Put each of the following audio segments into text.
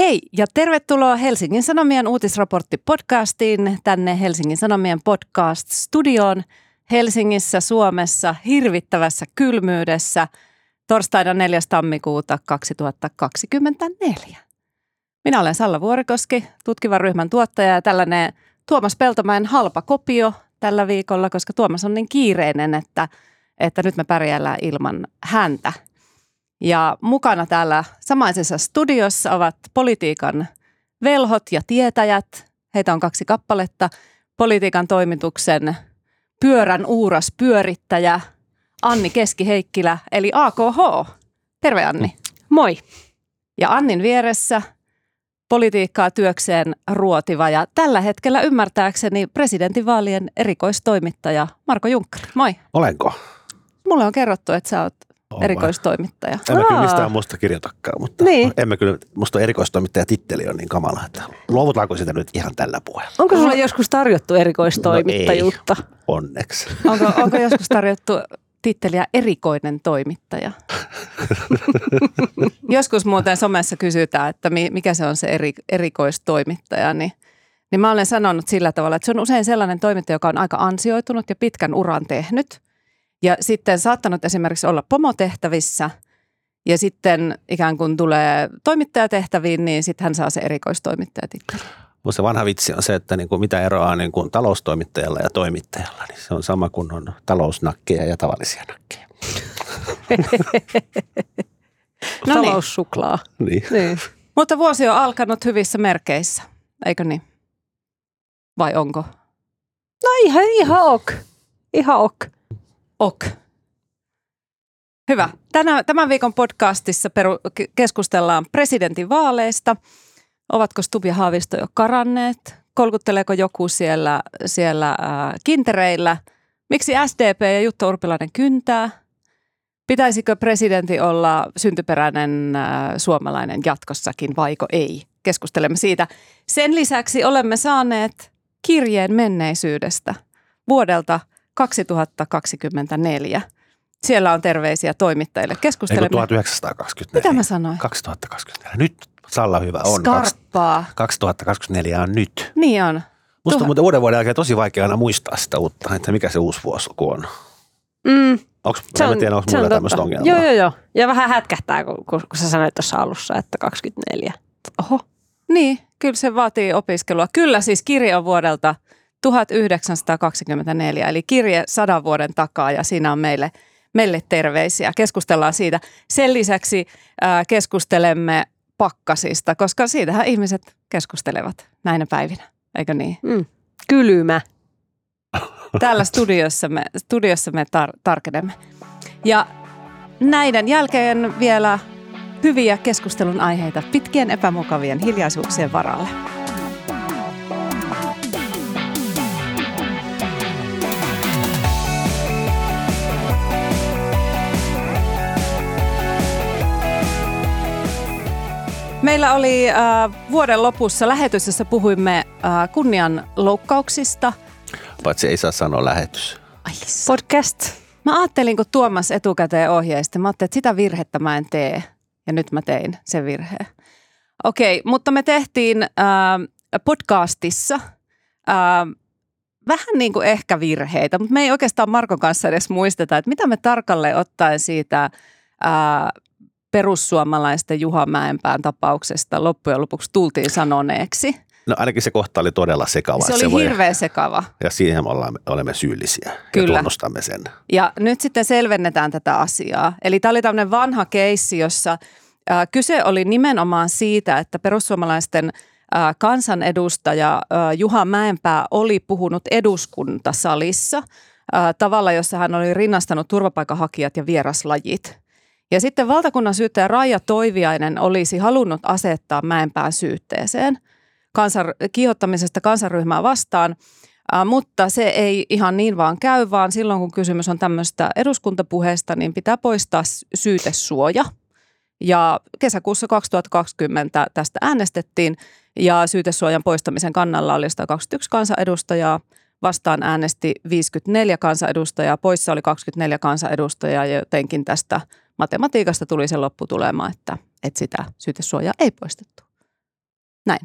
Hei ja tervetuloa Helsingin Sanomien uutisraportti-podcastiin tänne Helsingin Sanomien podcast-studioon Helsingissä, Suomessa, hirvittävässä kylmyydessä torstaina 4. tammikuuta 2024. Minä olen Salla Vuorikoski, tutkivan ryhmän tuottaja ja tällainen Tuomas Peltomäen halpa kopio tällä viikolla, koska Tuomas on niin kiireinen, että, että nyt me pärjäillään ilman häntä – ja mukana täällä samaisessa studiossa ovat politiikan velhot ja tietäjät. Heitä on kaksi kappaletta. Politiikan toimituksen pyörän uuras pyörittäjä Anni Keski-Heikkilä, eli AKH. Terve Anni. Moi. Ja Annin vieressä politiikkaa työkseen ruotiva ja tällä hetkellä ymmärtääkseni presidentinvaalien erikoistoimittaja Marko Junkkari. Moi. Olenko? Mulle on kerrottu, että sä oot on erikoistoimittaja. En mä kyllä mistään musta kirjoitakaan, mutta niin. emme kyllä, musta erikoistoimittaja titteli on niin kamala, että luovutaanko sitä nyt ihan tällä puheella. Onko sulla joskus tarjottu erikoistoimittajuutta? No ei, onneksi. Onko, onko joskus tarjottu titteliä erikoinen toimittaja? joskus muuten somessa kysytään, että mikä se on se eri, erikoistoimittaja, niin niin mä olen sanonut sillä tavalla, että se on usein sellainen toimittaja, joka on aika ansioitunut ja pitkän uran tehnyt – ja sitten saattanut esimerkiksi olla pomotehtävissä ja sitten ikään kuin tulee toimittajatehtäviin, niin sitten hän saa se erikoistoimittajatitteli. Mutta se vanha vitsi on se, että niin kuin mitä eroa niin kuin taloustoimittajalla ja toimittajalla, niin se on sama kuin on talousnakkeja ja tavallisia nakkeja. no niin. Taloussuklaa. Niin. niin. Mutta vuosi on alkanut hyvissä merkeissä, eikö niin? Vai onko? No ihan, ihan ok. Ihan ok. Ok. Hyvä. Tänä, tämän viikon podcastissa peru, keskustellaan presidentinvaaleista. Ovatko Stub ja Haavisto jo karanneet? Kolkutteleeko joku siellä, siellä äh, kintereillä? Miksi SDP ja Jutta Urpilainen kyntää? Pitäisikö presidentti olla syntyperäinen äh, suomalainen jatkossakin vaiko ei? Keskustelemme siitä. Sen lisäksi olemme saaneet kirjeen menneisyydestä vuodelta 2024. Siellä on terveisiä toimittajille. Keskustelemme. Eikö 1924? Mitä mä sanoin? 2024. Nyt Salla hyvä on. Skarppaa. 2024 on nyt. Niin on. Musta Tuh- muuten uuden vuoden jälkeen tosi vaikea aina muistaa sitä uutta, että mikä se uusi vuosi on. Mm. Onks, se on, en tiedä, onko mulla tämmöistä ongelmaa. Joo, joo, joo. Ja vähän hätkähtää, kun, kun, kun sä sanoit tuossa alussa, että 24. Oho. Niin, kyllä se vaatii opiskelua. Kyllä siis kirja on vuodelta – 1924, eli kirje sadan vuoden takaa ja siinä on meille, meille terveisiä. Keskustellaan siitä. Sen lisäksi ää, keskustelemme pakkasista, koska siitähän ihmiset keskustelevat näinä päivinä, eikö niin? Mm. Kylmä. Täällä studiossa me, studiossa me tar- tarkenemme. Ja näiden jälkeen vielä hyviä keskustelun aiheita pitkien epämukavien hiljaisuuksien varalle. Meillä oli äh, vuoden lopussa lähetys, jossa puhuimme äh, kunnianloukkauksista. Paitsi ei saa sanoa lähetys. Ai, Podcast. Mä ajattelin, kun Tuomas etukäteen ohjeisti, mä ajattelin, että sitä virhettä mä en tee. Ja nyt mä tein sen virheen. Okei, mutta me tehtiin äh, podcastissa äh, vähän niin kuin ehkä virheitä, mutta me ei oikeastaan Markon kanssa edes muisteta, että mitä me tarkalleen ottaen siitä äh, perussuomalaisten Juha Mäenpään tapauksesta loppujen lopuksi tultiin sanoneeksi? No ainakin se kohta oli todella sekava. Se oli se voi, hirveän sekava. Ja siihen me olemme, olemme syyllisiä Kyllä. ja tunnustamme sen. Ja nyt sitten selvennetään tätä asiaa. Eli tämä oli tämmöinen vanha keissi, jossa äh, kyse oli nimenomaan siitä, että perussuomalaisten äh, kansanedustaja äh, Juha Mäenpää oli puhunut eduskuntasalissa tavalla, jossa hän oli rinnastanut turvapaikanhakijat ja vieraslajit – ja sitten valtakunnan syyttäjä Raija Toiviainen olisi halunnut asettaa Mäenpään syytteeseen kansan, kiihottamisesta kansanryhmää vastaan, mutta se ei ihan niin vaan käy, vaan silloin kun kysymys on tämmöistä eduskuntapuheesta, niin pitää poistaa syytesuoja. Ja kesäkuussa 2020 tästä äänestettiin ja syytesuojan poistamisen kannalla oli 121 kansanedustajaa, vastaan äänesti 54 kansanedustajaa, poissa oli 24 kansanedustajaa ja jotenkin tästä matematiikasta tuli se lopputulema, että, että sitä syytesuojaa ei poistettu. Näin.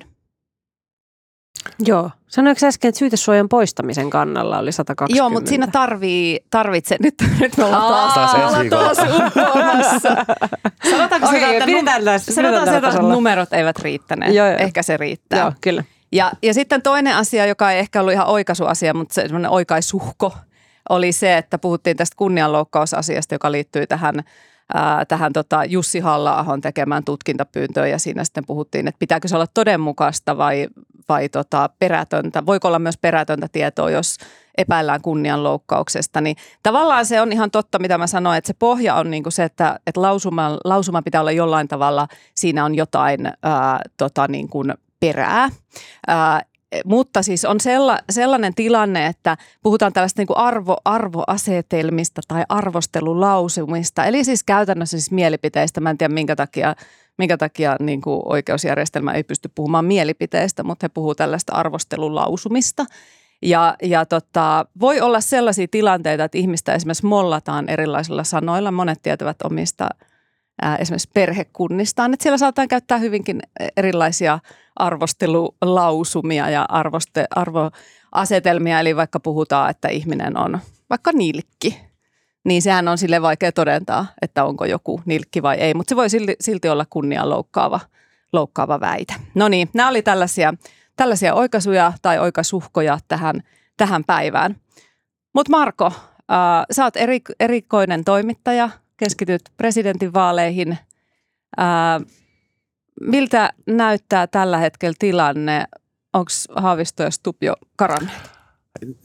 Joo. Sanoiko sä äsken, että syytesuojan poistamisen kannalla oli 120? Joo, mutta siinä tarvii, tarvitse, nyt, nyt me ollaan taas, Taas ensi taas uppoamassa. Sanotaanko Okei, sitä, että, num- tässä- sanotaan sitä, että numerot eivät riittäneet. Joo, joo. Ehkä se riittää. Joo, kyllä. Ja, ja sitten toinen asia, joka ei ehkä ollut ihan oikaisuasia, mutta se semmoinen oikaisuhko, oli se, että puhuttiin tästä kunnianloukkausasiasta, joka liittyy tähän, tähän tota Jussi halla tekemään tutkintapyyntöön ja siinä sitten puhuttiin, että pitääkö se olla todenmukaista vai, vai tota perätöntä. Voiko olla myös perätöntä tietoa, jos epäillään kunnianloukkauksesta, niin tavallaan se on ihan totta, mitä mä sanoin, että se pohja on niin kuin se, että, että lausuma, lausuma pitää olla jollain tavalla, siinä on jotain ää, tota niin kuin perää. Ää, mutta siis on sella, sellainen tilanne, että puhutaan tällaista niin kuin arvo, arvoasetelmista tai arvostelulausumista, eli siis käytännössä siis mielipiteistä. Mä en tiedä minkä takia, minkä takia niin kuin oikeusjärjestelmä ei pysty puhumaan mielipiteistä, mutta he puhuu tällaista arvostelulausumista. Ja, ja tota, voi olla sellaisia tilanteita, että ihmistä esimerkiksi mollataan erilaisilla sanoilla. Monet tietävät omista esimerkiksi perhekunnistaan, että siellä saatetaan käyttää hyvinkin erilaisia arvostelulausumia ja arvoste, arvoasetelmia. Eli vaikka puhutaan, että ihminen on vaikka nilkki, niin sehän on sille vaikea todentaa, että onko joku nilkki vai ei, mutta se voi silti, silti olla kunnian loukkaava, loukkaava väite. No niin, nämä oli tällaisia, tällaisia oikaisuja tai oikaisuhkoja tähän, tähän päivään. Mutta Marko, äh, sä oot eri, erikoinen toimittaja, keskityt presidentinvaaleihin. Äh, miltä näyttää tällä hetkellä tilanne? Onko Haavisto ja Stubb jo karanneet?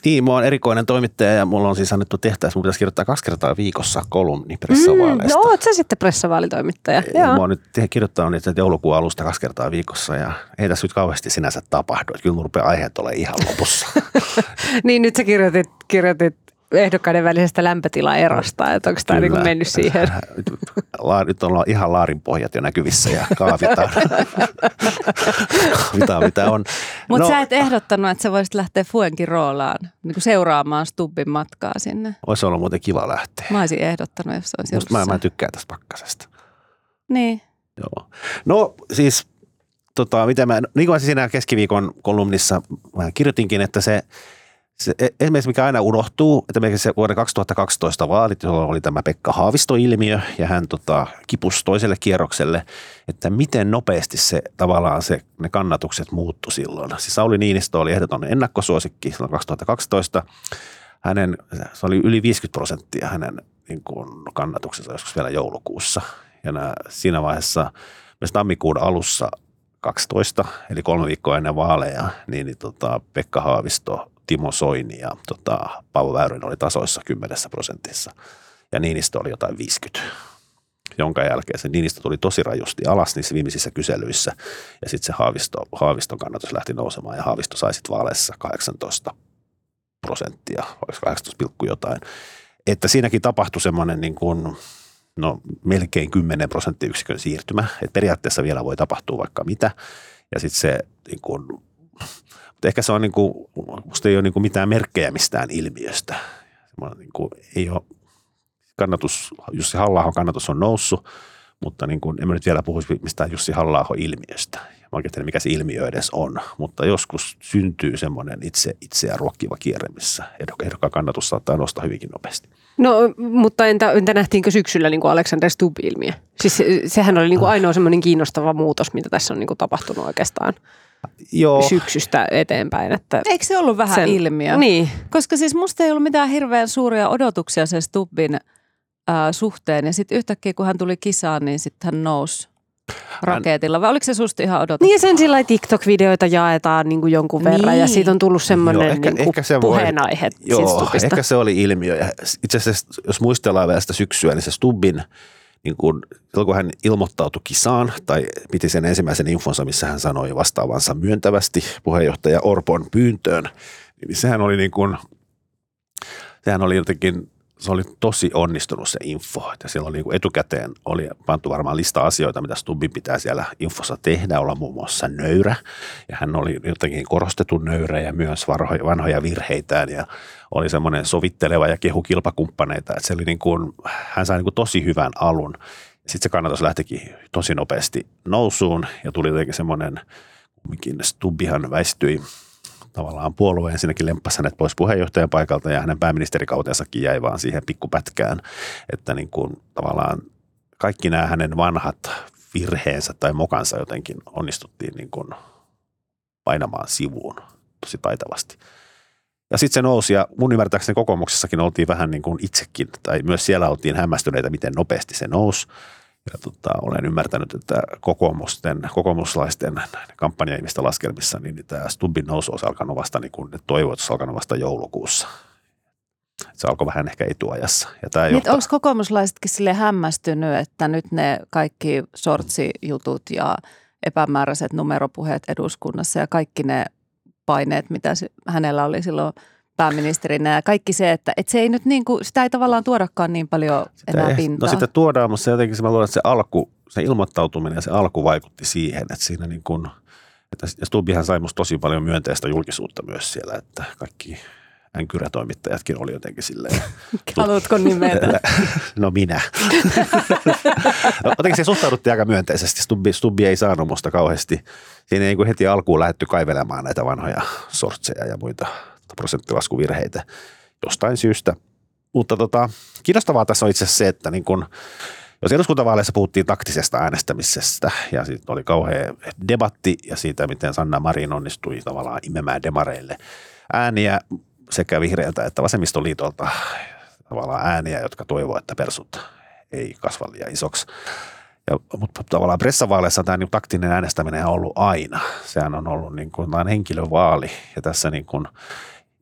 Niin, mä oon erikoinen toimittaja ja mulla on siis annettu tehtävässä, mun pitäisi kirjoittaa kaksi kertaa viikossa kolumni pressavaaleista. no oot sä sitten pressavaalitoimittaja. Ja Joo. Mä oon nyt kirjoittanut niitä joulukuun alusta kaksi kertaa viikossa ja ei tässä nyt kauheasti sinänsä tapahdu. Että kyllä mun rupeaa aiheet ole ihan lopussa. Niin nyt sä kirjoitit, kirjoitit ehdokkaiden välisestä lämpötilaerosta, että onko tämä niinku mennyt siihen? Nyt, la, nyt on ihan laarin pohjat jo näkyvissä ja kaavitaan. mitä, mitä on. Mutta no, sä et ehdottanut, että sä voisit lähteä Fuenkin roolaan niin kuin seuraamaan Stubbin matkaa sinne. Olisi ollut muuten kiva lähteä. Mä olisin ehdottanut, jos se olisi Musta mä, mä tykkään tästä pakkasesta. Niin. Joo. No siis, tota, mitä mä, niin kuin mä siinä keskiviikon kolumnissa mä kirjoitinkin, että se, se e- esimerkiksi mikä aina unohtuu, että esimerkiksi se vuoden 2012 vaalit, jolloin oli tämä Pekka Haavisto-ilmiö ja hän tota, kipusi toiselle kierrokselle, että miten nopeasti se tavallaan se, ne kannatukset muuttu silloin. Siis Sauli Niinistö oli ehdoton ennakkosuosikki silloin 2012. Hänen, se oli yli 50 prosenttia hänen niin kuin kannatuksensa joskus vielä joulukuussa. Ja nämä, siinä vaiheessa myös tammikuun alussa 12, eli kolme viikkoa ennen vaaleja, niin, niin tota, Pekka Haavisto, Timo Soini ja tota, Paavo Väyrynen oli tasoissa 10 prosentissa. Ja Niinistö oli jotain 50 jonka jälkeen se Niinistö tuli tosi rajusti alas niissä viimeisissä kyselyissä. Ja sitten se Haavisto, Haaviston kannatus lähti nousemaan ja Haavisto sai sitten vaaleissa 18 prosenttia, vai 18, pilkku jotain. Että siinäkin tapahtui semmoinen niin kuin, no, melkein 10 prosenttiyksikön siirtymä. Että periaatteessa vielä voi tapahtua vaikka mitä. Ja sitten se niin kuin, ehkä se on niin kuin, musta ei ole niin kuin mitään merkkejä mistään ilmiöstä. Niin kuin, ei ole kannatus, Jussi halla kannatus on noussut, mutta niin kuin, en mä nyt vielä puhuisi mistään Jussi halla ilmiöstä. Mä oikein mikä se ilmiö edes on, mutta joskus syntyy semmoinen itse, itseä ruokkiva kierre, missä ehdokkaan kannatus saattaa nostaa hyvinkin nopeasti. No, mutta entä, entä nähtiinkö syksyllä niin kuin Alexander Stubb-ilmiö? Siis se, sehän oli niin kuin ainoa semmoinen kiinnostava muutos, mitä tässä on niin kuin tapahtunut oikeastaan Joo, syksystä eteenpäin. Että Eikö se ollut vähän sen- ilmiö? Niin, Koska siis musta ei ollut mitään hirveän suuria odotuksia sen Stubbin ää, suhteen. Ja sitten yhtäkkiä kun hän tuli kisaan, niin sitten hän nousi raketilla. Vai oliko se susta ihan odotettu? niin ja sen sillä TikTok-videoita jaetaan niin kuin jonkun verran ja Niin. siitä on tullut semmoinen Joo, ehkä- niin kuin ehkä se voi- puheenaihe siitä Joo, Stubbista. ehkä se oli ilmiö. Ja itse asiassa, jos muistellaan vielä sitä syksyä, niin se Stubbin, niin kun, silloin kun hän ilmoittautui kisaan tai piti sen ensimmäisen infonsa, missä hän sanoi vastaavansa myöntävästi puheenjohtaja Orpon pyyntöön, niin sehän oli niin kuin, sehän oli jotenkin, se oli tosi onnistunut se info. Ja silloin niin kuin etukäteen oli pantu varmaan lista asioita, mitä Stubbin pitää siellä infossa tehdä, olla muun muassa nöyrä. Ja hän oli jotenkin korostettu nöyrä ja myös vanhoja virheitään ja oli semmoinen sovitteleva ja kehu kilpakumppaneita. Että se oli niin kuin, hän sai niin kuin tosi hyvän alun. Sitten se kannatus lähtikin tosi nopeasti nousuun ja tuli jotenkin semmoinen kumminkin Stubbihan väistyi tavallaan puolue ensinnäkin lemppasi hänet pois puheenjohtajan paikalta ja hänen pääministerikautensakin jäi vaan siihen pikkupätkään, että niin kuin tavallaan kaikki nämä hänen vanhat virheensä tai mokansa jotenkin onnistuttiin niin kuin painamaan sivuun tosi taitavasti. Ja sitten se nousi ja mun ymmärtääkseni kokoomuksessakin oltiin vähän niin kuin itsekin, tai myös siellä oltiin hämmästyneitä, miten nopeasti se nousi. Ja tota, olen ymmärtänyt, että kokoomusten, kokoomuslaisten kampanjaimista laskelmissa, niin tämä Stubbin nousu olisi alkanut vasta, niin kuin toivoit, alkanut vasta joulukuussa. Se alkoi vähän ehkä etuajassa. Ja tämä Niin, johtaa... onko kokoomuslaisetkin sille hämmästynyt, että nyt ne kaikki sortsijutut ja epämääräiset numeropuheet eduskunnassa ja kaikki ne paineet, mitä se, hänellä oli silloin pääministerinä ja kaikki se, että, että se ei nyt niin kuin, sitä ei tavallaan tuodakaan niin paljon Sitä enää ei- pintaan. No sitä tuodaan, mutta se jotenkin se, mä luulen, että se alku, se ilmoittautuminen ja se alku vaikutti siihen, että siinä niin kuin, että ja Stubbihan sai musta tosi paljon myönteistä julkisuutta myös siellä, että kaikki änkyrätoimittajatkin oli jotenkin silleen, Haluatko nimetä? no minä. jotenkin se suhtauduttiin aika myönteisesti. Stubbi, Stubbi ei saanut musta kauheasti. Siinä ei niin kuin heti alkuun lähdetty kaivelemaan näitä vanhoja sortseja ja muita prosenttilaskuvirheitä jostain syystä. Mutta tota, kiinnostavaa tässä on itse asiassa se, että niin kun, jos eduskuntavaaleissa puhuttiin taktisesta äänestämisestä ja sitten oli kauhea debatti ja siitä, miten Sanna Marin onnistui tavallaan imemään demareille ääniä sekä vihreältä että vasemmistoliitolta tavallaan ääniä, jotka toivoo, että persut ei kasva liian isoksi. Ja, mutta tavallaan pressavaaleissa tämä niin taktinen äänestäminen on ollut aina. Sehän on ollut niin, kuin, on henkilövaali ja tässä niin kuin,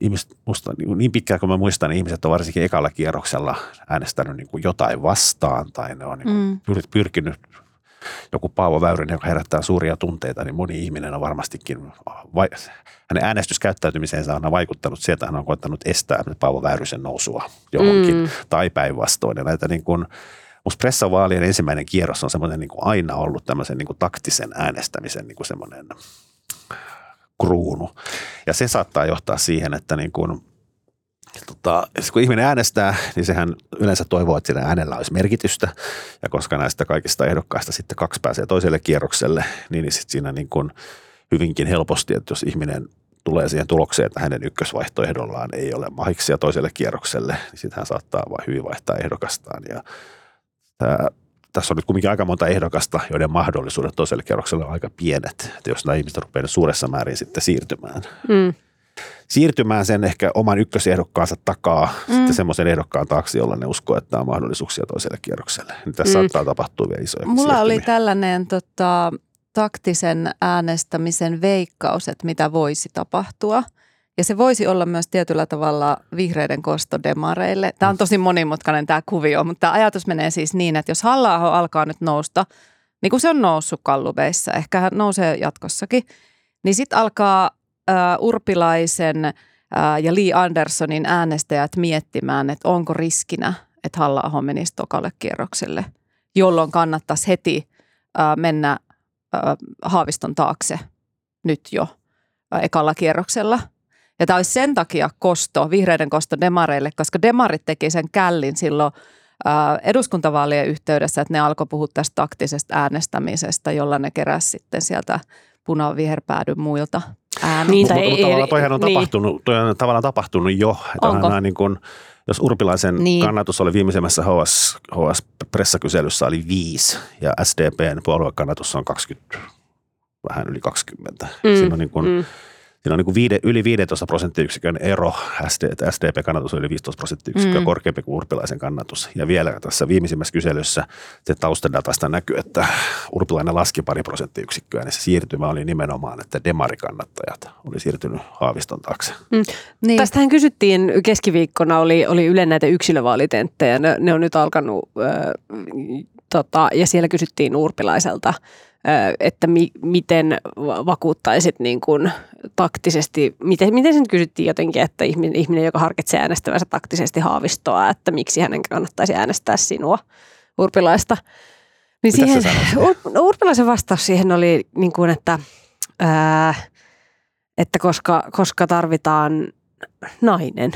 ihmiset, musta, niin, niin pitkään kuin mä muistan, niin ihmiset on varsinkin ekalla kierroksella äänestänyt niin kuin jotain vastaan tai ne on niin kuin Mm. pyr- pyrkinyt joku Paavo Väyrynen, joka herättää suuria tunteita, niin moni ihminen on varmastikin, vai, hänen äänestyskäyttäytymiseensä on vaikuttanut sieltä, hän on koettanut estää Paavo Väyrysen nousua johonkin mm. tai päinvastoin. Ja näitä niin kuin, musta pressavaalien ensimmäinen kierros on semmoinen niin kuin aina ollut tämmöisen niin kuin taktisen äänestämisen niin kuin semmoinen kruunu. Ja se saattaa johtaa siihen, että niin kuin, tota, kun ihminen äänestää, niin sehän yleensä toivoo, että sillä äänellä olisi merkitystä. Ja koska näistä kaikista ehdokkaista sitten kaksi pääsee toiselle kierrokselle, niin, niin sitten siinä niin kuin hyvinkin helposti, että jos ihminen tulee siihen tulokseen, että hänen ykkösvaihtoehdollaan ei ole mahiksia toiselle kierrokselle, niin sitten hän saattaa vain hyvin vaihtaa ehdokastaan. Ja tämä, tässä on nyt kuitenkin aika monta ehdokasta, joiden mahdollisuudet toiselle kierrokselle on aika pienet. Että jos nämä ihmiset rupeaa nyt suuressa määrin sitten siirtymään, Mm. Siirtymään sen ehkä oman ykkösehdokkaansa takaa Mm. mm. sitten semmoisen ehdokkaan taakse, jolla ne uskoo, että on mahdollisuuksia toiselle kierrokselle. Niin tässä Mm. mm. saattaa tapahtua vielä isoja Mulla oli siirtymiä. tällainen tota, taktisen äänestämisen veikkaus, että mitä voisi tapahtua. Ja se voisi olla myös tietyllä tavalla vihreiden kosto demareille. Tämä on tosi monimutkainen tämä kuvio, mutta tämä ajatus menee siis niin, että jos halla alkaa nyt nousta, niin kuin se on noussut kallubeissa, ehkä hän nousee jatkossakin, niin sitten alkaa äh, Urpilaisen äh, ja Lee Andersonin äänestäjät miettimään, että onko riskinä, että halla menisi tokalle kierrokselle, jolloin kannattaisi heti äh, mennä äh, Haaviston taakse nyt jo äh, ekalla kierroksella. Ja tämä olisi sen takia kosto, vihreiden kosto demareille, koska demarit teki sen källin silloin äh, eduskuntavaalien yhteydessä, että ne alkoi puhua tästä taktisesta äänestämisestä, jolla ne keräsi sitten sieltä punaviherpäädyn muilta äänet. Niin, Mutta tai ei- tavallaan toihan on, niin. tapahtunut, toi on tavallaan tapahtunut jo. Että Onko? nämä niin kuin, jos Urpilaisen Niin. kannatus oli viimeisimmässä HS, HS-pressakyselyssä oli 5 ja SDPn puoluekannatus on 20, vähän yli 20. Mm, Siinä on, niin kuin, mm. Siinä on niin kuin viide, yli 15 prosenttiyksikön ero. SD, SDP-kannatus on yli 15 prosenttiyksikköä Mm. mm. korkeampi kuin Urpilaisen kannatus. Ja vielä tässä viimeisimmässä kyselyssä se taustadatasta näkyy, että Urpilainen laski pari prosenttiyksikköä, niin se siirtymä oli nimenomaan, että demarikannattajat oli siirtynyt Haaviston taakse. Niin. Tästähän kysyttiin keskiviikkona, oli, oli Yle näitä yksilövaalitenttejä, ne, ne on nyt alkanut, ö, tota, ja siellä kysyttiin Urpilaiselta, että mi, miten va- vakuuttaisit niin kuin taktisesti, miten, miten sen kysyttiin jotenkin, että ihminen, ihminen, joka harkitsee äänestävänsä taktisesti haavistoa, että miksi hänen kannattaisi äänestää sinua Urpilaista. Niin Mitä siihen, Ur, no Urpilaisen vastaus siihen oli niin kuin, että, ää, että koska, koska tarvitaan nainen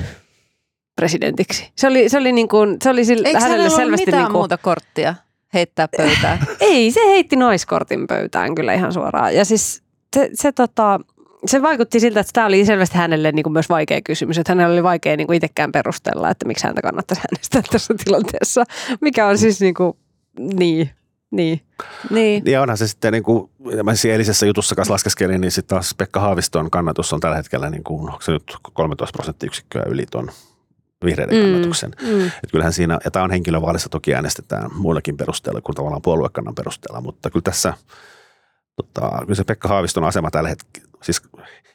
presidentiksi. Se oli, se oli, niin kuin, se oli sille, Eikö hänelle selvästi mitään niin kuin, muuta korttia heittää pöytään? ei, se heitti naiskortin pöytään kyllä ihan suoraan. Ja siis se, se, tota, se vaikutti siltä, että tämä oli selvästi hänelle niin kuin myös vaikea kysymys. Että hänellä oli vaikea niin kuin itsekään perustella, että miksi häntä kannattaisi äänestää tässä tilanteessa. Mikä on siis niin kuin, niin, niin. Niin. Ja onhan se sitten, niin kuin, mä siis eilisessä jutussa kanssa laskeskelin, niin sitten taas Pekka Haaviston kannatus on tällä hetkellä, niin kuin, onko se nyt 13 prosenttiyksikköä yli tuon vihreiden Mm, kannatuksen. mm. Et kyllähän siinä, ja tämä on henkilövaalissa toki äänestetään muillakin perusteella kuin tavallaan puoluekannan perusteella, mutta kyllä tässä, tota, kyllä se Pekka Haaviston asema tällä hetkellä, siis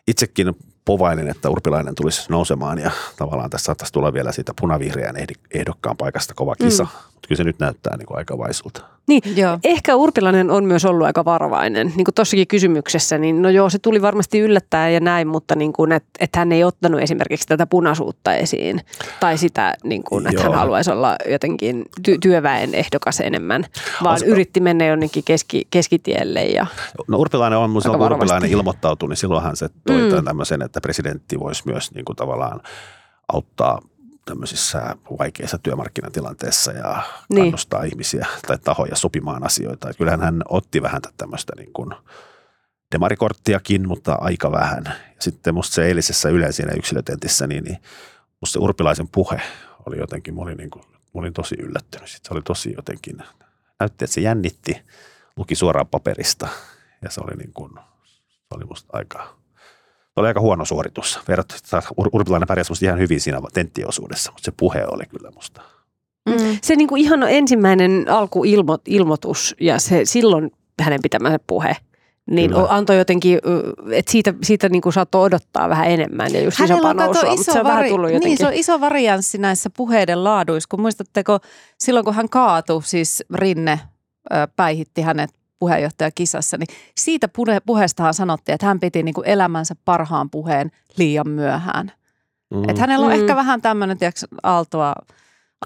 itsekin povailin, että Urpilainen tulisi nousemaan ja tavallaan tässä saattaisi tulla vielä siitä punavihreän ehdokkaan paikasta kova kisa, mm. mutta kyllä se nyt näyttää niin kuin aika vaisulta. Niin, Joo. ehkä Urpilainen on myös ollut aika varovainen. Niin kuin tossakin kysymyksessä, niin no joo, se tuli varmasti yllättäen ja näin, mutta niin kuin, että, että hän ei ottanut esimerkiksi tätä punaisuutta esiin. Tai sitä, niin kuin, että hän Joo. haluaisi olla jotenkin ty- työväen ehdokas enemmän, vaan Olisiko- yritti mennä jonnekin keski, keskitielle. Ja, No Urpilainen on, silloin kun. Urpilainen ilmoittautui, niin silloinhan se toi Mm. mm. tämmöisen, että presidentti voisi myös niin kuin tavallaan auttaa tämmöisissä vaikeissa työmarkkinatilanteissa ja Niin. kannustaa ihmisiä tai tahoja sopimaan asioita. Et kyllähän hän otti vähän tämmöistä niin kuin demarikorttiakin, mutta aika vähän. Ja sitten musta se eilisessä Ylen siinä yksilötentissä, niin, niin musta se Urpilaisen puhe oli jotenkin, mä olin, niin kuin, mä olin tosi yllättynyt. Sitten se oli tosi jotenkin, näytti, että se jännitti, luki suoraan paperista ja se oli niin kuin, se oli musta aika, oli aika huono suoritus. Verrattuna, Ur- Urpilainen pärjäsi musta ihan hyvin siinä tenttiosuudessa, mutta se puhe oli kyllä musta. Mm. se niin kuin ihan ensimmäinen alkuilmoitus ja se silloin hänen pitämänsä puhe, niin Kyllä. antoi jotenkin, että siitä, siitä niin kuin saattoi odottaa vähän enemmän ja just isompaa Hänellä nousua, mutta iso, se on vähän vari- tullut jotenkin. niin, se on iso varianssi näissä puheiden laaduissa, kun muistatteko silloin kun hän kaatui, siis Rinne ö, päihitti hänet puheenjohtajakisassa, niin siitä puhe- puheestahan sanottiin, että hän piti niin kuin elämänsä parhaan puheen liian myöhään. Mm. Että hänellä on Mm. ehkä vähän tämmöinen, tiedätkö, aaltoa,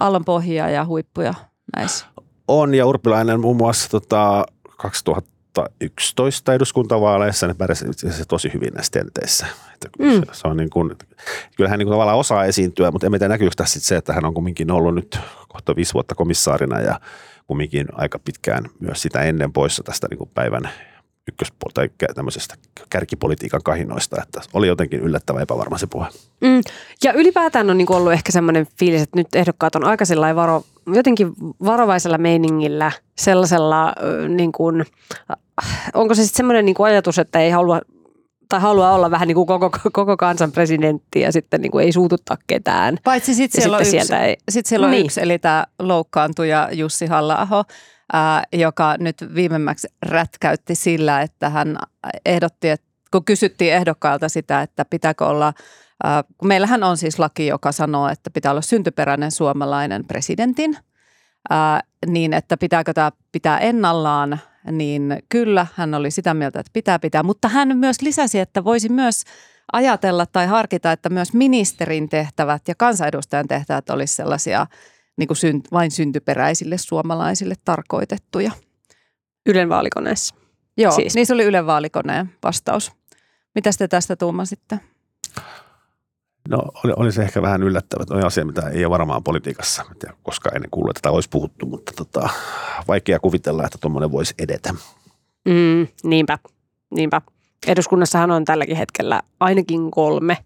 aallon pohjaa ja huippuja näissä. On ja Urpilainen muun muassa tota, 2011 eduskuntavaaleissa ne pärjäsi itse asiassa tosi hyvin näissä tenteissä. Että Mm. se, se on niin kuin, kyllä hän niin kuin tavallaan osaa esiintyä, mutta en tiedä näkyykö tässä sit se, että hän on kumminkin ollut nyt kohta viisi vuotta komissaarina ja kumminkin aika pitkään myös sitä ennen poissa tästä niin kuin päivän ykköspuolta tai tämmöisestä kärkipolitiikan kahinoista, että oli jotenkin yllättävän epävarma se puhe. Mm. Ja ylipäätään on niinku ollut ehkä semmoinen fiilis, että nyt ehdokkaat on aika varo, jotenkin varovaisella meiningillä, sellaisella niin kuin, äh, onko se sitten semmoinen niin ajatus, että ei halua tai haluaa olla vähän niin kuin koko, koko kansan presidentti ja sitten niin kuin ei suututtaa ketään. Paitsi sitten Ja siellä, on sitten yksi, sieltä ei, sit siellä on Niin. yksi, eli tämä loukkaantuja Jussi halla ää, joka nyt viimemmäksi rätkäytti sillä, että hän ehdotti, että kun kysyttiin ehdokkailta sitä, että pitääkö olla, ää, meillähän on siis laki, joka sanoo, että pitää olla syntyperäinen suomalainen presidentin, ää, niin että pitääkö tämä pitää ennallaan, niin kyllä hän oli sitä mieltä, että pitää pitää, mutta hän myös lisäsi, että voisi myös ajatella tai harkita, että myös ministerin tehtävät ja kansanedustajan tehtävät olisi sellaisia niin kuin syn, vain syntyperäisille suomalaisille tarkoitettuja. Ylen vaalikoneessa. Joo, Siis. siis. niin se oli Ylen vaalikoneen vastaus. Mitä te tästä tuumasitte? No oli, oli se ehkä vähän yllättävä. Toi asia, mitä ei ole varmaan politiikassa. En koskaan ennen kuullut, että tätä olisi puhuttu, mutta tota, vaikea kuvitella, että tuommoinen voisi edetä. Mm, niinpä, niinpä. Eduskunnassahan on tälläkin hetkellä ainakin kolme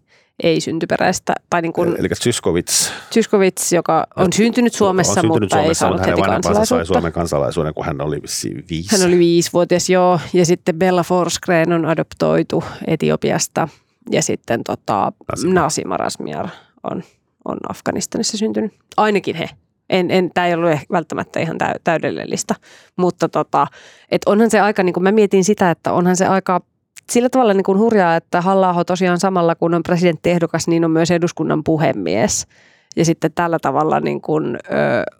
ei-syntyperäistä, tai niin kuin Eli Zyskowicz Zyskowicz, joka on syntynyt Suomessa, on syntynyt mutta Suomessa, ei saanut mutta heti vanhempansa sai kansalaisuutta. Suomen kansalaisuuden, kun hän oli viisi. Hän oli viisivuotias, joo. Ja sitten Bella Forsgren on adoptoitu Etiopiasta. Ja sitten tota, Nasima. Nasima Rasmiar on, on Afganistanissa syntynyt. Ainakin he. En, en, Tämä ei ollut ehkä välttämättä ihan täy, täydellistä, mutta tota, et onhan se aika, niin kuin mä mietin sitä, että onhan se aika sillä tavalla niin kuin hurjaa, että halla tosiaan samalla kun on presidenttiehdokas, niin on myös eduskunnan puhemies. Ja sitten tällä tavalla niin kuin, ö,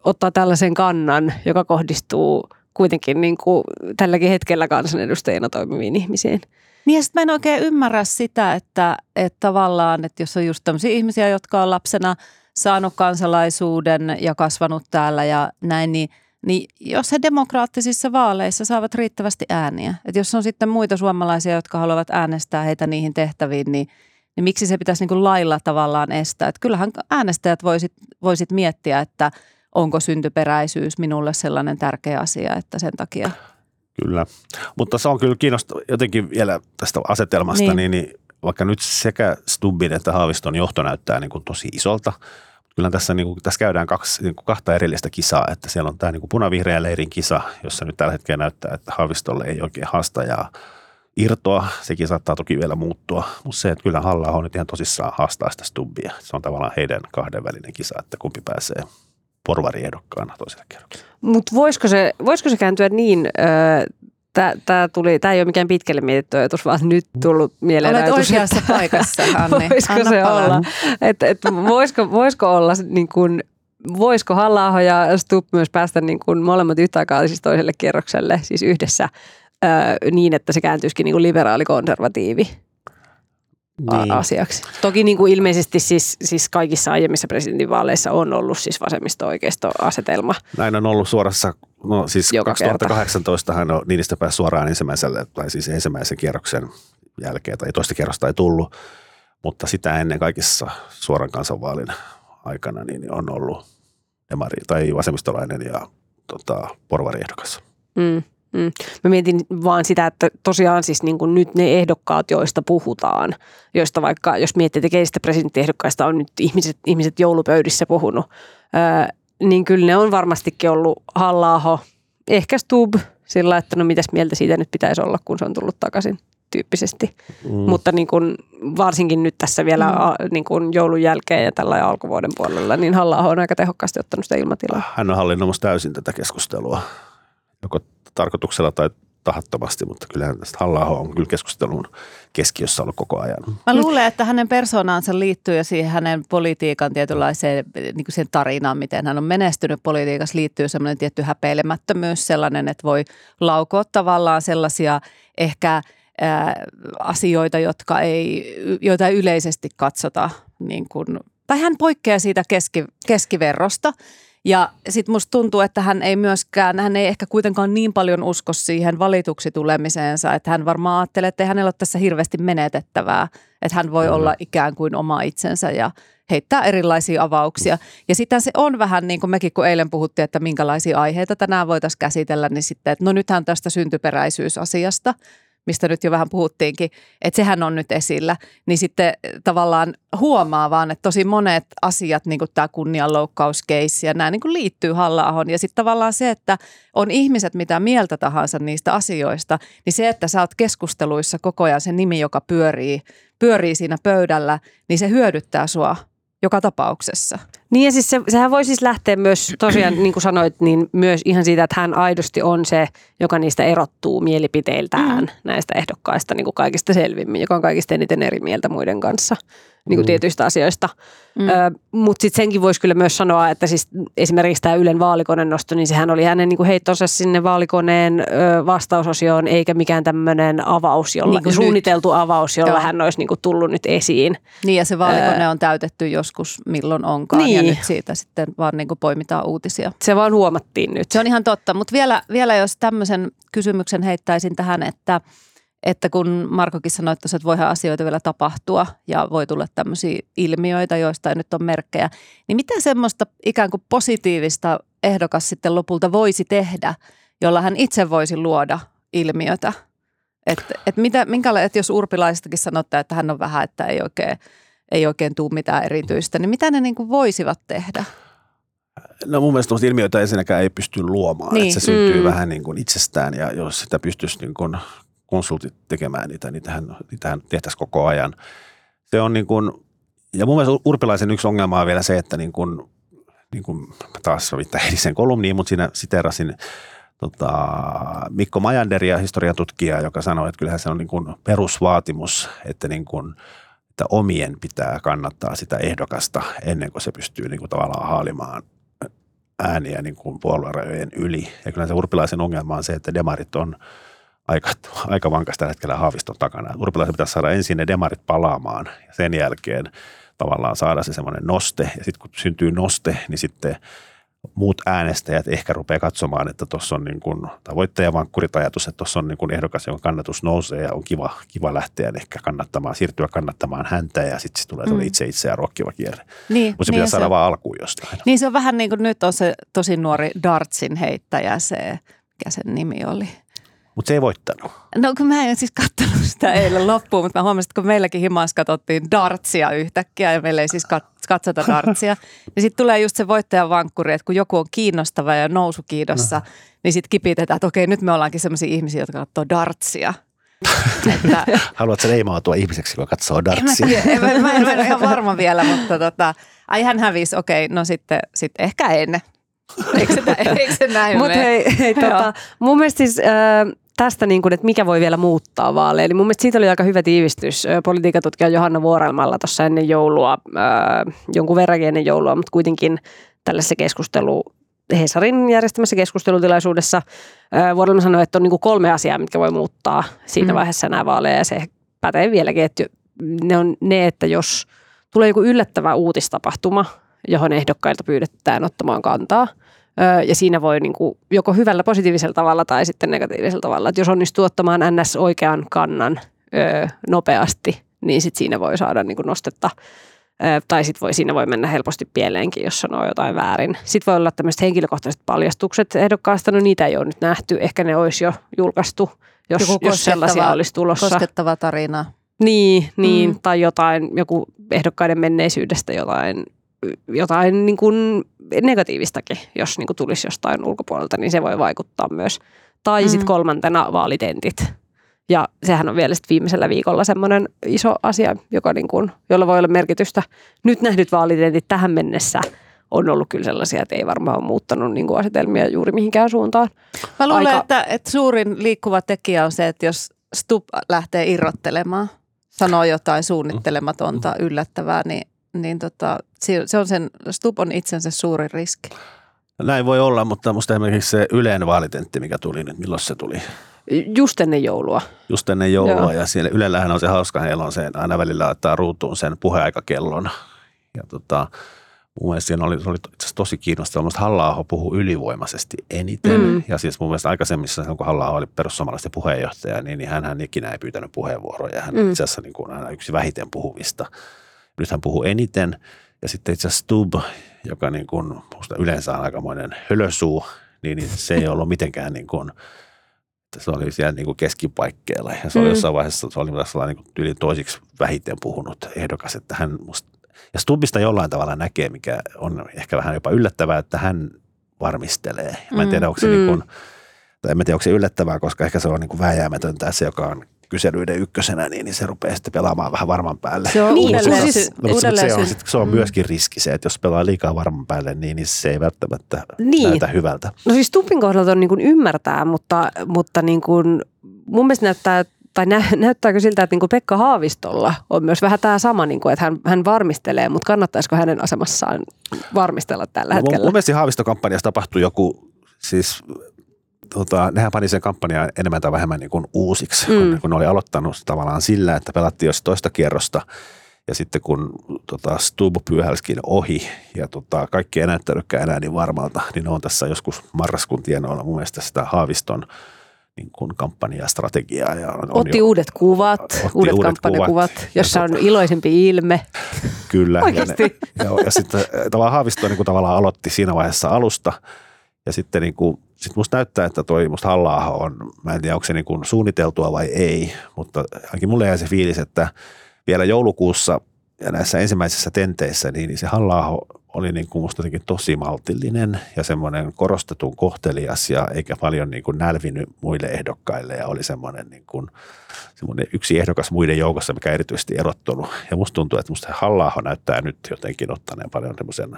ottaa tällaisen kannan, joka kohdistuu kuitenkin niin kuin tälläkin hetkellä kansanedustajina toimiviin ihmisiin. Niin ja sitten mä en oikein ymmärrä sitä, että, että tavallaan, että jos on just tämmöisiä ihmisiä, jotka on lapsena saanut kansalaisuuden ja kasvanut täällä ja näin, niin, niin jos he demokraattisissa vaaleissa saavat riittävästi ääniä, että jos on sitten muita suomalaisia, jotka haluavat äänestää heitä niihin tehtäviin, niin, niin miksi se pitäisi niin kuin lailla tavallaan estää? Että kyllähän äänestäjät voisit, voisit miettiä, että onko syntyperäisyys minulle sellainen tärkeä asia, että sen takia Kyllä, mutta se on kyllä kiinnostavaa jotenkin vielä tästä asetelmasta, niin, niin, niin vaikka nyt sekä Stubbin että Haaviston johto näyttää niin kuin tosi isolta, kyllä tässä, niin kuin, tässä käydään kaksi, niin kuin kahta erillistä kisaa, että siellä on tämä niin kuin punavihreä leirin kisa, jossa nyt tällä hetkellä näyttää, että Haavistolle ei oikein haastajaa irtoa, sekin saattaa toki vielä muuttua, mutta se, että kyllä halla on nyt ihan tosissaan haastaa sitä Stubbia. Se on tavallaan heidän kahdenvälinen kisa, että kumpi pääsee porvariehdokkaana toiselle kerrokselle. Mutta voisiko se, voisiko se kääntyä niin, Tämä, tuli, tämä ei ole mikään pitkälle mietitty ajatus, vaan nyt tullut mieleen Olet ajatus, oikeassa että, paikassa, Anni. Voisiko Anna se palaa. olla? Et, et, voisiko, voisiko olla niin kuin, voisiko halla ja Stubb myös päästä niin kuin molemmat yhtä aikaa siis toiselle kierrokselle, siis yhdessä ö, niin, että se kääntyisikin niin kuin liberaali-konservatiivi niin. asiaksi. Toki niin kuin ilmeisesti siis, siis kaikissa aiemmissa presidentinvaaleissa on ollut siis vasemmisto-oikeisto-asetelma. Näin on ollut suorassa, no siis Joka 2018 hän on Niinistö pääsi suoraan ensimmäiselle, tai siis ensimmäisen kierroksen jälkeen, tai toista kierrosta ei tullut, mutta sitä ennen kaikissa suoran kansanvaalin aikana niin on ollut demari, tai vasemmistolainen ja tota, porvariehdokas. Mm. Mm. Mä mietin vaan sitä, että tosiaan siis niin kuin nyt ne ehdokkaat, joista puhutaan, joista vaikka, jos miettii, että keistä presidenttiehdokkaista on nyt ihmiset, ihmiset joulupöydissä puhunut, öö, niin kyllä ne on varmastikin ollut halla ehkä Stub, sillä että no mitäs mieltä siitä nyt pitäisi olla, kun se on tullut takaisin tyyppisesti. Mm. Mutta niin kuin, varsinkin nyt tässä vielä mm. a, niin kuin joulun jälkeen ja tällä alkuvuoden puolella, niin halla on aika tehokkaasti ottanut sitä ilmatilaa. Hän on hallinnoimassa täysin tätä keskustelua, joko tarkoituksella tai tahattomasti, mutta kyllähän tästä halla on kyllä keskustelun keskiössä ollut koko ajan. Mä luulen, että hänen persoonaansa liittyy ja siihen hänen politiikan tietynlaiseen niin sen tarinaan, miten hän on menestynyt politiikassa, liittyy semmoinen tietty häpeilemättömyys, sellainen, että voi laukoa tavallaan sellaisia ehkä ää, asioita, jotka ei, joita ei yleisesti katsota, niin kuin, tai hän poikkeaa siitä keski, keskiverrosta. Ja sitten musta tuntuu, että hän ei myöskään, hän ei ehkä kuitenkaan niin paljon usko siihen valituksi tulemiseensa, että hän varmaan ajattelee, että ei hänellä ole tässä hirveästi menetettävää, että hän voi olla ikään kuin oma itsensä ja heittää erilaisia avauksia. Ja sitten se on vähän niin kuin mekin, kun eilen puhuttiin, että minkälaisia aiheita tänään voitaisiin käsitellä, niin sitten, että no nythän tästä syntyperäisyysasiasta – mistä nyt jo vähän puhuttiinkin, että sehän on nyt esillä, niin sitten tavallaan huomaa vaan, että tosi monet asiat, niin kuin tämä kunnianloukkauskeissi ja nämä niin kuin liittyy halla Ja sitten tavallaan se, että on ihmiset mitä mieltä tahansa niistä asioista, niin se, että sä oot keskusteluissa koko ajan se nimi, joka pyörii, pyörii siinä pöydällä, niin se hyödyttää sua joka tapauksessa. Niin ja siis se, sehän voi siis lähteä myös tosiaan, niin kuin sanoit, niin myös ihan siitä, että hän aidosti on se, joka niistä erottuu mielipiteiltään mm. näistä ehdokkaista niin kuin kaikista selvimmin, joka on kaikista eniten eri mieltä muiden kanssa niin kuin mm. tietyistä asioista. Mm. Mutta sitten senkin voisi kyllä myös sanoa, että siis esimerkiksi tämä Ylen vaalikoneen nosto, niin sehän oli hänen niin kuin heittonsa sinne vaalikoneen ö, vastausosioon, eikä mikään tämmöinen avaus, jolla, niin suunniteltu nyt. avaus, jolla Joo. hän olisi niin kuin tullut nyt esiin. Niin ja se vaalikone öö, on täytetty joskus milloin onkaan niin. Ja nyt siitä sitten vaan niin kuin poimitaan uutisia. Se vaan huomattiin nyt. Se on ihan totta, mutta vielä, vielä jos tämmöisen kysymyksen heittäisin tähän, että – että kun Markokin sanoi, että voihan asioita vielä tapahtua ja voi tulla tämmöisiä ilmiöitä, joista ei nyt ole merkkejä, niin mitä semmoista ikään kuin positiivista ehdokas sitten lopulta voisi tehdä, jolla hän itse voisi luoda ilmiötä? Että et mitä, minkäla- et jos urpilaisestakin sanotte, että hän on vähän, että ei oikein, ei oikein tule mitään erityistä, niin mitä ne niin kuin voisivat tehdä? No mun mielestä ilmiöitä ensinnäkään ei pysty luomaan, niin. että se syntyy mm. vähän niin kuin itsestään ja jos sitä pystyisi niin kuin konsultit tekemään niitä, niitähän, niitähän tehtäisiin koko ajan. Se on niin kuin, ja mun mielestä Urpilaisen yksi ongelma on vielä se, että niin kuin, niin kuin taas viittaa edisen kolumniin, mutta siinä siterasin tota, Mikko Majanderia, historiatutkija, joka sanoi, että kyllähän se on niin kuin perusvaatimus, että, niin kuin, että omien pitää kannattaa sitä ehdokasta ennen kuin se pystyy niin kuin tavallaan haalimaan ääniä niin kuin puoluerajojen yli. Ja kyllä se urpilaisen ongelma on se, että demarit on – aika, aika vankasta tällä hetkellä Haaviston takana. Urpilaisen pitäisi saada ensin ne demarit palaamaan ja sen jälkeen tavallaan saada se semmoinen noste. Ja sitten kun syntyy noste, niin sitten muut äänestäjät ehkä rupeaa katsomaan, että tuossa on niin kuin, tai voittajavankkurit ajatus, että tuossa on niin kuin ehdokas, jonka kannatus nousee ja on kiva, kiva lähteä ehkä kannattamaan, siirtyä kannattamaan häntä ja sitten se tulee mm. itse itseään rokkiva kierre. Niin, Mutta se niin pitää saada vaan alkuun jostain. Niin se on vähän niin kuin nyt on se tosi nuori dartsin heittäjä se, mikä sen nimi oli. Mutta se ei voittanut. No kun mä en siis katsonut sitä eilen loppuun, mutta mä huomasin, että kun meilläkin himassa katsottiin dartsia yhtäkkiä ja meillä ei siis katsota dartsia, niin sitten tulee just se voittajan vankkuri, että kun joku on kiinnostava ja nousukiidossa, no. niin sitten kipitetään, että okei nyt me ollaankin sellaisia ihmisiä, jotka katsoo dartsia. että, Haluatko leimautua ihmiseksi, joka katsoo dartsia? En mä, mä, en, mä en ole ihan varma vielä, mutta tota, ai hän hävisi, okei, no sitten sit ehkä ennen. Eikö se, eikö se näin Mutta hei, hei tota, mun mielestä siis... Äh, tästä, niin kuin, että mikä voi vielä muuttaa vaaleja. Eli mun mielestä siitä oli aika hyvä tiivistys politiikatutkija Johanna Vuorelmalla tuossa ennen joulua, jonkun verran ennen joulua, mutta kuitenkin tällaisessa keskustelu, Hesarin järjestämässä keskustelutilaisuudessa Vuorelma sanoi, että on niin kuin kolme asiaa, mitkä voi muuttaa siinä mm. vaiheessa nämä vaaleja ja se pätee vieläkin, että ne on ne, että jos tulee joku yllättävä uutistapahtuma, johon ehdokkailta pyydetään ottamaan kantaa – ja siinä voi niin kuin joko hyvällä positiivisella tavalla tai sitten negatiivisella tavalla. Että jos onnistuu ottamaan NS oikean kannan ö, nopeasti, niin sit siinä voi saada niin kuin nostetta. Tai sitten voi, siinä voi mennä helposti pieleenkin, jos sanoo jotain väärin. Sitten voi olla tämmöiset henkilökohtaiset paljastukset ehdokkaasta. No niitä ei ole nyt nähty. Ehkä ne olisi jo julkaistu, jos, jos sellaisia olisi tulossa. Koskettava tarina. Niin, niin mm. tai jotain, joku ehdokkaiden menneisyydestä jotain jotain niin kuin negatiivistakin, jos niin kuin tulisi jostain ulkopuolelta, niin se voi vaikuttaa myös. Tai mm. sitten kolmantena vaalitentit. Ja sehän on vielä sit viimeisellä viikolla semmoinen iso asia, joka niin kuin, jolla voi olla merkitystä. Nyt nähdyt vaalitentit tähän mennessä on ollut kyllä sellaisia, että ei varmaan ole muuttanut niin kuin asetelmia juuri mihinkään suuntaan. Mä luulen, Aika... että, että suurin liikkuva tekijä on se, että jos Stup lähtee irrottelemaan, sanoo jotain suunnittelematonta, yllättävää, niin niin tota, se on sen, Stub on itsensä suuri riski. Näin voi olla, mutta musta esimerkiksi se Yleen vaalitentti, mikä tuli nyt, milloin se tuli? Just ennen joulua. Just ennen joulua Joo. ja siellä Ylellähän on se hauska, heillä on se aina välillä ottaa ruutuun sen puheaikakellon. Ja tota, mun mielestä siinä oli, se oli itse asiassa tosi kiinnostavaa. Mun halla puhuu ylivoimaisesti eniten. Mm. Ja siis mun mielestä aikaisemmissa, kun halla oli perussuomalaisten puheenjohtaja, niin, niin hän ikinä ei pyytänyt puheenvuoroja. Hän mm. itse asiassa niin kuin aina yksi vähiten puhuvista. Nyt hän puhuu eniten. Ja sitten itse asiassa Stub, joka niin kuin, yleensä on aikamoinen hölösuu, niin, niin se ei ollut mitenkään niin kuin, että se oli siellä niin kuin keskipaikkeella. Ja se oli mm. jossain vaiheessa, se oli sellainen niin yli toisiksi vähiten puhunut ehdokas, että hän musta, ja Stubista jollain tavalla näkee, mikä on ehkä vähän jopa yllättävää, että hän varmistelee. Mä en tiedä, mm. onko se mm. niin kuin, tai en tiedä, onko se yllättävää, koska ehkä se on niin kuin vääjäämätöntä, se, joka on kyselyiden ykkösenä, niin, niin se rupeaa sitten pelaamaan vähän varman päälle. Se on, niin, uudelleen, siis, no, uudelleen se, on, sit, se on mm. myöskin riski se, että jos pelaa liikaa varman päälle, niin, niin se ei välttämättä niin. näytä hyvältä. No siis Tuppin kohdalta on niin kuin ymmärtää, mutta, mutta niin kuin, mun mielestä näyttää, tai nä, näyttääkö siltä, että niin kuin Pekka Haavistolla on myös vähän tämä sama, niin kuin, että hän, hän varmistelee, mutta kannattaisiko hänen asemassaan varmistella tällä no, hetkellä? Mun, mun mielestä Haavistokampanjassa tapahtui joku, siis tota, nehän pani sen kampanjan enemmän tai vähemmän niin kuin uusiksi, mm. kun, kun ne oli aloittanut tavallaan sillä, että pelattiin jos toista kierrosta ja sitten kun tota, Stub pyyhälskin ohi ja tota, kaikki ei näyttänytkään enää niin varmalta, niin on tässä joskus marraskuun tienoilla mun mielestä sitä Haaviston niin kuin kampanjastrategiaa. Ja on otti jo, uudet kuvat, otti uudet, uudet kampanjakuvat, kuvat, jossa on iloisempi ilme. Kyllä. Oikeasti. Ja, ne, ja, ja sitten tavallaan Haavisto niin kuin tavallaan aloitti siinä vaiheessa alusta ja sitten niin kuin sitten musta näyttää, että toi musta halla on, mä en tiedä onko se niin kuin suunniteltua vai ei, mutta ainakin mulle jäi se fiilis, että vielä joulukuussa ja näissä ensimmäisissä tenteissä, niin se halla oli niin kuin musta jotenkin tosi maltillinen ja semmoinen korostetun kohtelias ja eikä paljon niin kuin nälvinyt muille ehdokkaille ja oli semmoinen, niin kuin, semmoinen yksi ehdokas muiden joukossa, mikä erityisesti erottunut. Ja musta tuntuu, että musta halla näyttää nyt jotenkin ottaneen paljon semmoisen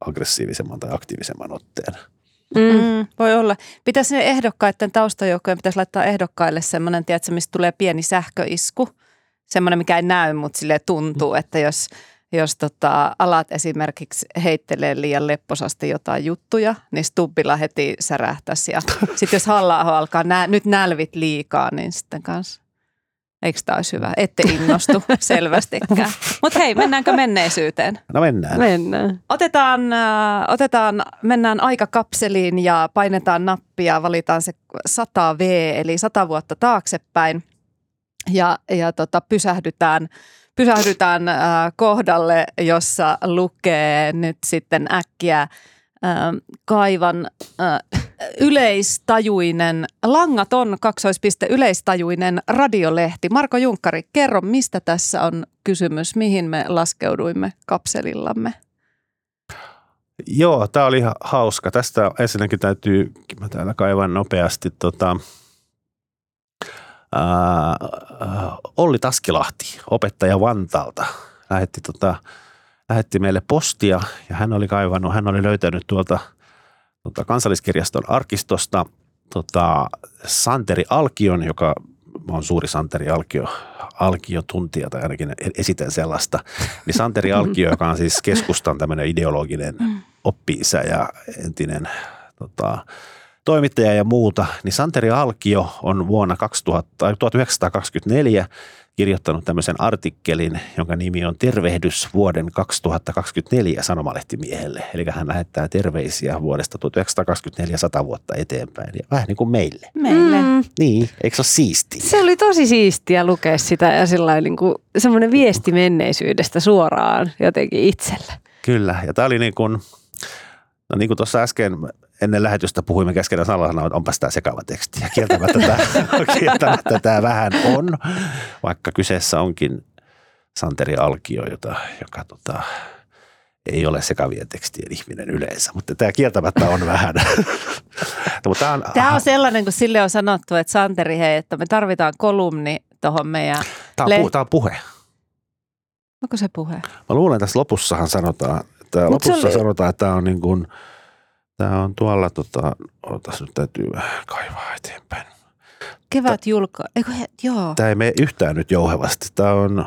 aggressiivisemman tai aktiivisemman otteen. Mm. Mm, voi olla. Pitäisi ne ehdokkaiden taustajoukkojen, pitäisi laittaa ehdokkaille semmoinen, tiedätkö, mistä tulee pieni sähköisku. Semmoinen, mikä ei näy, mutta sille tuntuu, että jos, jos tota, alat esimerkiksi heittelee liian lepposasti jotain juttuja, niin Stubbilla heti särähtäisi. Ja sitten jos halla alkaa, nä, nyt nälvit liikaa, niin sitten kanssa Eikö tämä olisi hyvä? Ette innostu selvästikään. Mutta hei, mennäänkö menneisyyteen? No mennään. Mennään. Otetaan, äh, otetaan, mennään aikakapseliin ja painetaan nappia, valitaan se 100V, eli 100 vuotta taaksepäin. Ja, ja tota, pysähdytään, pysähdytään äh, kohdalle, jossa lukee nyt sitten äkkiä kaivan... Äh, yleistajuinen, langaton kaksoispiste yleistajuinen radiolehti. Marko Junkkari, kerro, mistä tässä on kysymys, mihin me laskeuduimme kapselillamme? Joo, tämä oli hauska. Tästä ensinnäkin täytyy, mä täällä kaivan nopeasti, tota, ää, Olli Taskilahti, opettaja Vantaalta, lähetti, tota, lähetti meille postia ja hän oli kaivannut, hän oli löytänyt tuolta tota, kansalliskirjaston arkistosta tota, Santeri Alkion, joka on suuri Santeri Alkio, Alkio-tuntija tai ainakin esitän sellaista, niin Santeri Alkio, joka on siis keskustan tämmöinen ideologinen mm. oppi ja entinen tota, toimittaja ja muuta, niin Santeri Alkio on vuonna 2000, 1924 kirjoittanut tämmöisen artikkelin, jonka nimi on Tervehdys vuoden 2024 sanomalehtimieelle. Eli hän lähettää terveisiä vuodesta 1924 100 vuotta eteenpäin. Ja vähän niin kuin meille. Meille. Mm. Niin, eikö se ole siistiä? Se oli tosi siistiä lukea sitä ja niin kuin semmoinen viesti menneisyydestä suoraan jotenkin itselle. Kyllä, ja tämä oli niin kuin, no niin kuin tuossa äsken ennen lähetystä puhuimme keskenään salana, että onpas tämä sekava teksti. Ja kieltämättä tämä, kieltämättä tämä vähän on, vaikka kyseessä onkin Santeri Alkio, jota, joka tota, ei ole sekavien tekstien ihminen yleensä, mutta tämä kieltämättä on vähän. no, tämä, on, tämä on sellainen, kun sille on sanottu, että Santeri, hei, että me tarvitaan kolumni tuohon meidän... Tämä on, pu, tämä on puhe. Onko se puhe? Mä luulen, että tässä lopussahan sanotaan, että lopussa oli... sanotaan, että tämä on niin kuin – Tämä on tuolla, tota, otas nyt täytyy vähän kaivaa eteenpäin. Kevät julka, eikö he, joo. Tämä ei mene yhtään nyt jouhevasti. Tämä on...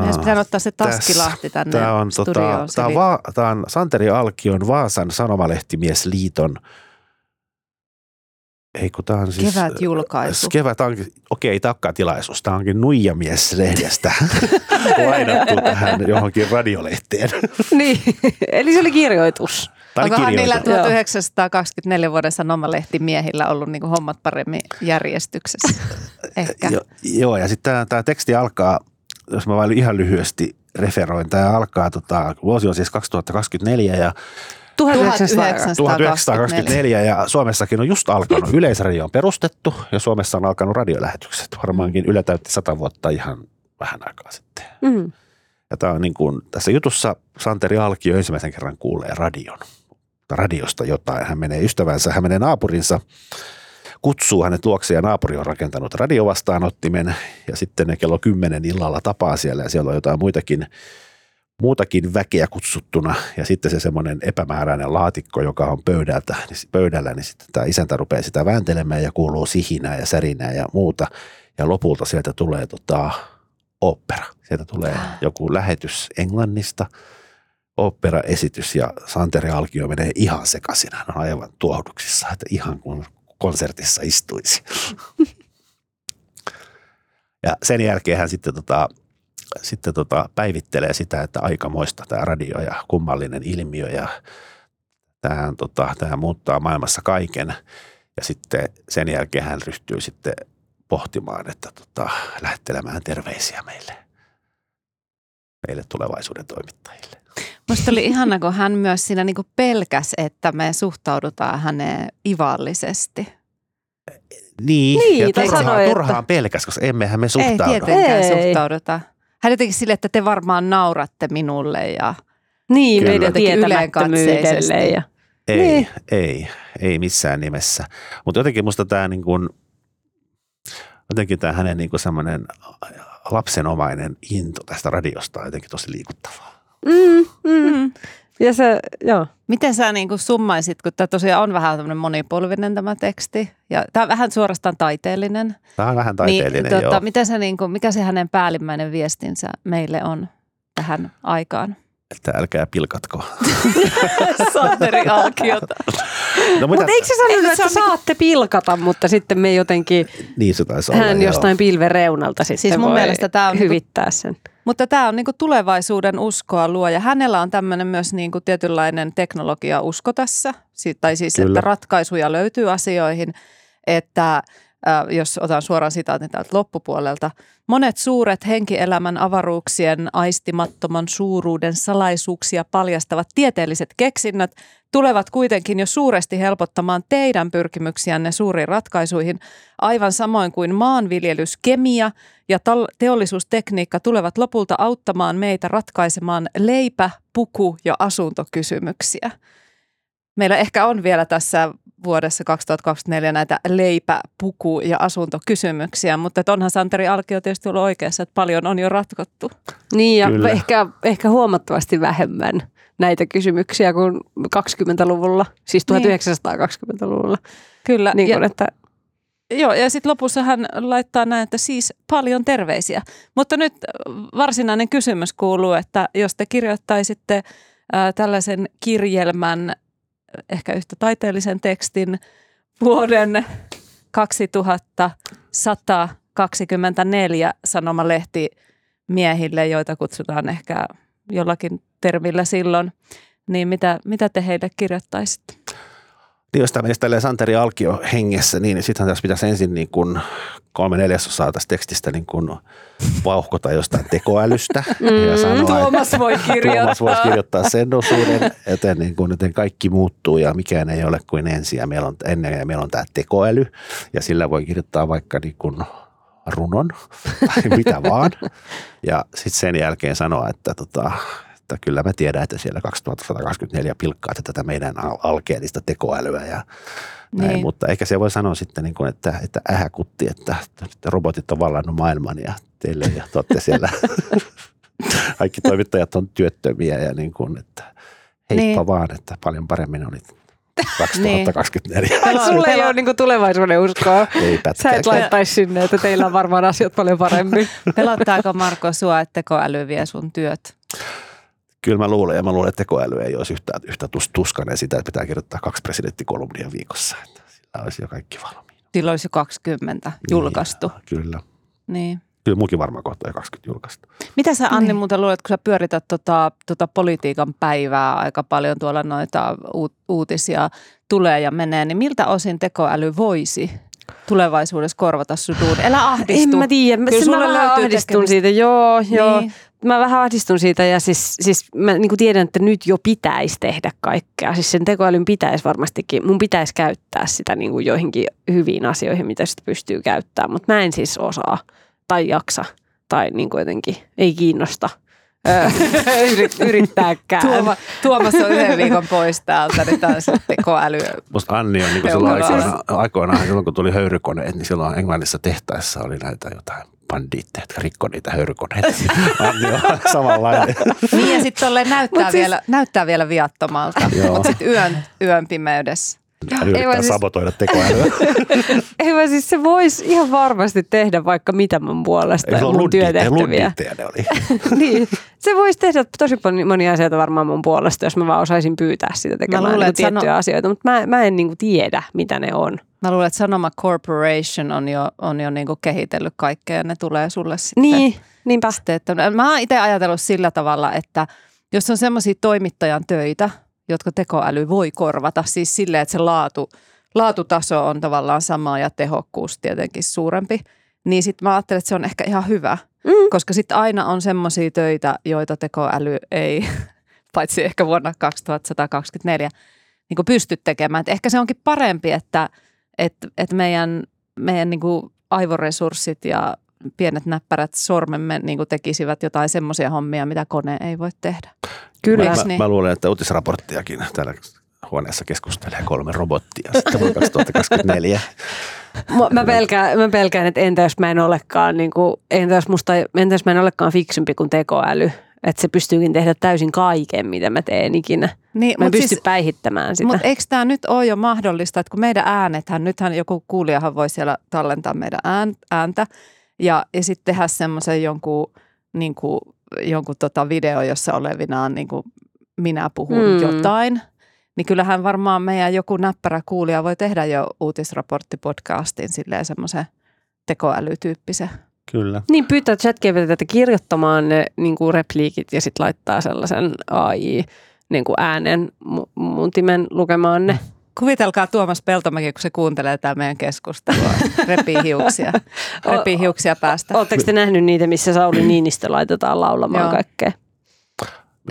Meidän pitää ottaa se Taskilahti tänne tämä on, tota, tämä, on va, tämä on Santeri Alkion Vaasan Sanomalehtimies-liiton – ei kun tämä on siis... Kevät julkaisu. Kevät onkin, okei, ei tämä tilaisuus. Tämä onkin Nuijamies-lehdestä lainattu tähän johonkin radiolehteen. niin, eli se oli kirjoitus. Tämä Onkohan niillä 1924 vuoden sanomalehtimieillä ollut niin hommat paremmin järjestyksessä? Ehkä. jo, joo, ja sitten tämä, tämä teksti alkaa, jos mä vain ihan lyhyesti referoin, tämä alkaa, tota, vuosi on siis 2024 ja 1924 ja Suomessakin on just alkanut. Yleisradio on perustettu ja Suomessa on alkanut radiolähetykset. Varmaankin Yle täytti sata vuotta ihan vähän aikaa sitten. Mm. Ja tämä on niin kuin, tässä jutussa Santeri Alkio ensimmäisen kerran kuulee radion. Radiosta jotain. Hän menee ystävänsä, hän menee naapurinsa, kutsuu hänet luokse ja naapuri on rakentanut radiovastaanottimen ja sitten ne kello kymmenen illalla tapaa siellä ja siellä on jotain muitakin muutakin väkeä kutsuttuna ja sitten se semmoinen epämääräinen laatikko, joka on pöydältä, niin pöydällä, niin sitten tämä isäntä rupeaa sitä vääntelemään ja kuuluu sihinää ja särinää ja muuta. Ja lopulta sieltä tulee tota, opera. Sieltä tulee joku lähetys Englannista, opera-esitys ja Santeri Alkio menee ihan sekaisin. Hän on aivan tuohduksissa, että ihan kuin konsertissa istuisi. ja sen jälkeen hän sitten tota, sitten tota, päivittelee sitä, että aikamoista tämä radio ja kummallinen ilmiö ja tähän, tota, muuttaa maailmassa kaiken. Ja sitten sen jälkeen hän ryhtyy sitten pohtimaan, että tota, lähettelemään terveisiä meille, meille tulevaisuuden toimittajille. Minusta oli ihana, kun hän myös siinä niin pelkäs, että me suhtaudutaan häneen ivallisesti. Niin, niin ja turhaan, sanoi, turhaan että... pelkäs, koska emmehän me suhtaudu. Ei tietenkään Ei. suhtauduta. Hän jotenkin sille, että te varmaan nauratte minulle ja niin, meidän tietämättömyydelle. Ja... Ei, niin. ei, ei missään nimessä. Mutta jotenkin musta tämä niin kuin, jotenkin tämä hänen niin semmoinen lapsenomainen into tästä radiosta on jotenkin tosi liikuttavaa. Mm, mm. Ja se, joo. Miten sä niin kuin summaisit, kun tämä tosiaan on vähän tämmöinen monipolvinen tämä teksti ja tämä on vähän suorastaan taiteellinen. Tämä on vähän taiteellinen, niin, tuota, Miten se, niin kuin, mikä se hänen päällimmäinen viestinsä meille on tähän aikaan? Että älkää pilkatko. Santeri Alkiota. No, mutta eikö se sanonut, että se saatte pilkata, mutta sitten me jotenkin niin se taisi olla, hän jostain pilven reunalta sitten siis mun voi mielestä tämä on niinku- hyvittää sen. Mutta tämä on niinku tulevaisuuden uskoa luo ja hänellä on tämmöinen myös niinku tietynlainen teknologia usko tässä, tai siis Kyllä. että ratkaisuja löytyy asioihin, että jos otan suoraan sitaatin täältä loppupuolelta. Monet suuret henkielämän avaruuksien aistimattoman suuruuden salaisuuksia paljastavat tieteelliset keksinnöt tulevat kuitenkin jo suuresti helpottamaan teidän pyrkimyksiänne suuriin ratkaisuihin, aivan samoin kuin maanviljelys, kemia ja teollisuustekniikka tulevat lopulta auttamaan meitä ratkaisemaan leipä, puku ja asuntokysymyksiä. Meillä ehkä on vielä tässä vuodessa 2024 näitä leipä, puku ja asuntokysymyksiä, mutta onhan Santeri Alkio tietysti ollut oikeassa, että paljon on jo ratkottu. Niin ja ehkä, ehkä huomattavasti vähemmän näitä kysymyksiä kuin 20-luvulla, siis 1920-luvulla. Niin. Kyllä. Niin kuin, ja, että... Joo, ja sitten lopussa hän laittaa näin, että siis paljon terveisiä. Mutta nyt varsinainen kysymys kuuluu, että jos te kirjoittaisitte tällaisen kirjelmän ehkä yhtä taiteellisen tekstin vuoden 2124 sanomalehti miehille, joita kutsutaan ehkä jollakin termillä silloin, niin mitä, mitä te heille kirjoittaisitte? Niin jos tämä menisi tälleen Santeri Alkio hengessä, niin sittenhän tässä pitäisi ensin niin kuin kolme neljäsosaa tästä tekstistä niin kuin vauhkota jostain tekoälystä. Mm, ja sanoa, Tuomas voi kirjoittaa. Tuomas voisi kirjoittaa sen osuuden, että niin kuin, että kaikki muuttuu ja mikään ei ole kuin ensin ja meillä on, ennen ja meillä on tämä tekoäly ja sillä voi kirjoittaa vaikka niin kuin runon tai mitä vaan. Ja sitten sen jälkeen sanoa, että tota, että kyllä mä tiedän, että siellä 2124 pilkkaatte tätä meidän alkeellista tekoälyä ja näin, niin. mutta ehkä se voi sanoa sitten, niin kuin, että, että ähäkutti, että, että robotit on vallannut maailman ja teille ja te olette siellä, kaikki toimittajat on työttömiä ja niin kuin, että heippa niin. vaan, että paljon paremmin oli 2024. Niin. Sulla ei ole niin tulevaisuuden uskoa. Ei Sä et laittaisi sinne, että teillä on varmaan asiat paljon paremmin. Pelottaako Marko sua, että tekoäly vie sun työt? Kyllä mä luulen, ja mä luulen, että tekoäly ei olisi yhtä, yhtä tuskainen sitä, että pitää kirjoittaa kaksi presidenttikolumnia viikossa. Että sillä olisi jo kaikki valmiina. Sillä olisi jo 20 julkaistu. Niin, kyllä. Niin. Kyllä muukin varmaan kohta jo 20 julkaistu. Mitä sä Anni niin. muuten luulet, kun sä pyörität tota, tota politiikan päivää aika paljon tuolla noita uutisia tulee ja menee, niin miltä osin tekoäly voisi tulevaisuudessa korvata sun duuni? Älä ahdistu. En mä tiedä. Kyllä mä vähän ahdistun siitä, joo, joo. Mä vähän ahdistun siitä ja siis, siis mä niin tiedän, että nyt jo pitäisi tehdä kaikkea. Siis sen tekoälyn pitäisi varmastikin, mun pitäisi käyttää sitä niin kuin joihinkin hyviin asioihin, mitä sitä pystyy käyttämään. Mutta mä en siis osaa tai jaksa tai niin kuin jotenkin ei kiinnosta yrittääkään. Tuoma, Tuomas on yhden viikon pois täältä, niin tämä on tekoäly. Musta Anni on niin kuin silloin aikoinaan, aikoinaan, silloin kun tuli höyrykoneet, niin silloin Englannissa tehtaissa oli näitä jotain bandiitteja, jotka rikko niitä höyrykoneita. Anni on samanlainen. Niin ja sitten näyttää, siis... vielä, näyttää vielä viattomalta, mutta sitten yön, yön pimeydessä hän yrittää siis... sabotoida tekoälyä. Ei vaan siis se voisi ihan varmasti tehdä vaikka mitä mun puolesta Ei, mun työtehtäviä. ne oli. niin, se voisi tehdä tosi monia asioita varmaan mun puolesta, jos mä vaan osaisin pyytää sitä tekemään luulen, niin tiettyjä sano... asioita, mutta mä, mä en niinku tiedä, mitä ne on. Mä luulen, että Sanoma Corporation on jo, on jo niinku kehitellyt kaikkea ja ne tulee sulle sitten. Niin, niinpä. Sitten, että mä oon itse ajatellut sillä tavalla, että jos on semmoisia toimittajan töitä, jotka tekoäly voi korvata. Siis silleen, että se laatu, laatutaso on tavallaan sama ja tehokkuus tietenkin suurempi. Niin sitten mä ajattelen, että se on ehkä ihan hyvä, mm. koska sitten aina on semmoisia töitä, joita tekoäly ei, paitsi ehkä vuonna 2124, niin kuin pysty tekemään. Et ehkä se onkin parempi, että et, et meidän, meidän niin kuin aivoresurssit ja pienet näppärät sormemme niin kuin tekisivät jotain semmoisia hommia, mitä kone ei voi tehdä. Kyllä. Mä, niin? mä luulen, että uutisraporttiakin täällä huoneessa keskustelee kolme robottia sitten vuonna 2024. Mä pelkään, mä pelkään, että entä jos mä en olekaan, niin kuin, entä, jos musta, entä jos mä en olekaan fiksumpi kuin tekoäly, että se pystyykin tehdä täysin kaiken, mitä mä teen ikinä. Niin, mä en pysty siis, päihittämään sitä. Mutta eikö tämä nyt ole jo mahdollista, että kun meidän äänethän, nythän joku kuulijahan voi siellä tallentaa meidän ääntä ja, ja sitten tehdä semmoisen jonkun niin kuin jonkun tota video, jossa olevinaan niin kuin minä puhun mm. jotain, niin kyllähän varmaan meidän joku näppärä kuulija voi tehdä jo uutisraporttipodcastin silleen semmoisen tekoälytyyppisen. Kyllä. Niin pyytää ChatGPTtä kirjoittamaan ne niin kuin repliikit ja sitten laittaa sellaisen AI niin kuin äänen muntimen lukemaan ne. kuvitelkaa Tuomas Peltomäki, kun se kuuntelee tämä meidän keskustelua. Repii hiuksia, repii hiuksia päästä. Oletteko te nähnyt niitä, missä Sauli Niinistö laitetaan laulamaan Joo. kaikkea?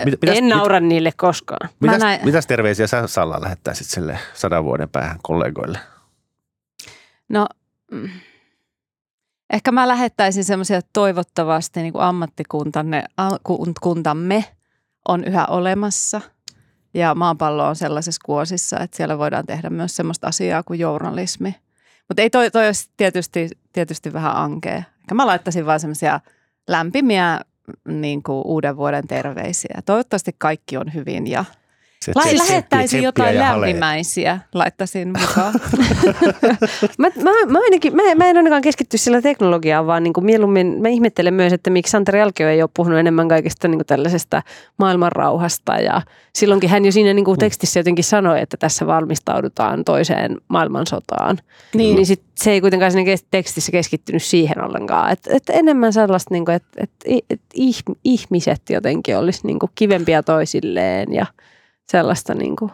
Mit, mitäs, en naura niille koskaan. mitäs, näin- mitäs terveisiä sä Salla lähettäisit sille sadan vuoden päähän kollegoille? No, mm, ehkä mä lähettäisin semmoisia, toivottavasti niin kuin ammattikuntanne, a- kun- kuntamme on yhä olemassa ja maapallo on sellaisessa kuosissa, että siellä voidaan tehdä myös semmoista asiaa kuin journalismi. Mutta ei toi, toi olisi tietysti, tietysti vähän ankea. Ehkä mä laittaisin vaan semmoisia lämpimiä niin kuin uuden vuoden terveisiä. Toivottavasti kaikki on hyvin ja Se Lai, lähettäisin jotain lämpimäisiä, laittaisin mukaan. Mä, mä, mä, ainakin, mä, mä en ainakaan keskitty sillä teknologiaan, vaan niin kuin mieluummin mä ihmettelen myös, että miksi Santeri Alkio ei ole puhunut enemmän kaikesta niin kuin tällaisesta maailmanrauhasta. Ja silloinkin hän jo siinä niin kuin tekstissä jotenkin sanoi, että tässä valmistaudutaan toiseen maailmansotaan. Niin, niin sit se ei kuitenkaan siinä tekstissä keskittynyt siihen ollenkaan. Että et enemmän sellaista, niin kuin, että et, et ih- ihmiset jotenkin olisi niin kuin kivempiä toisilleen ja sellaista niin kuin,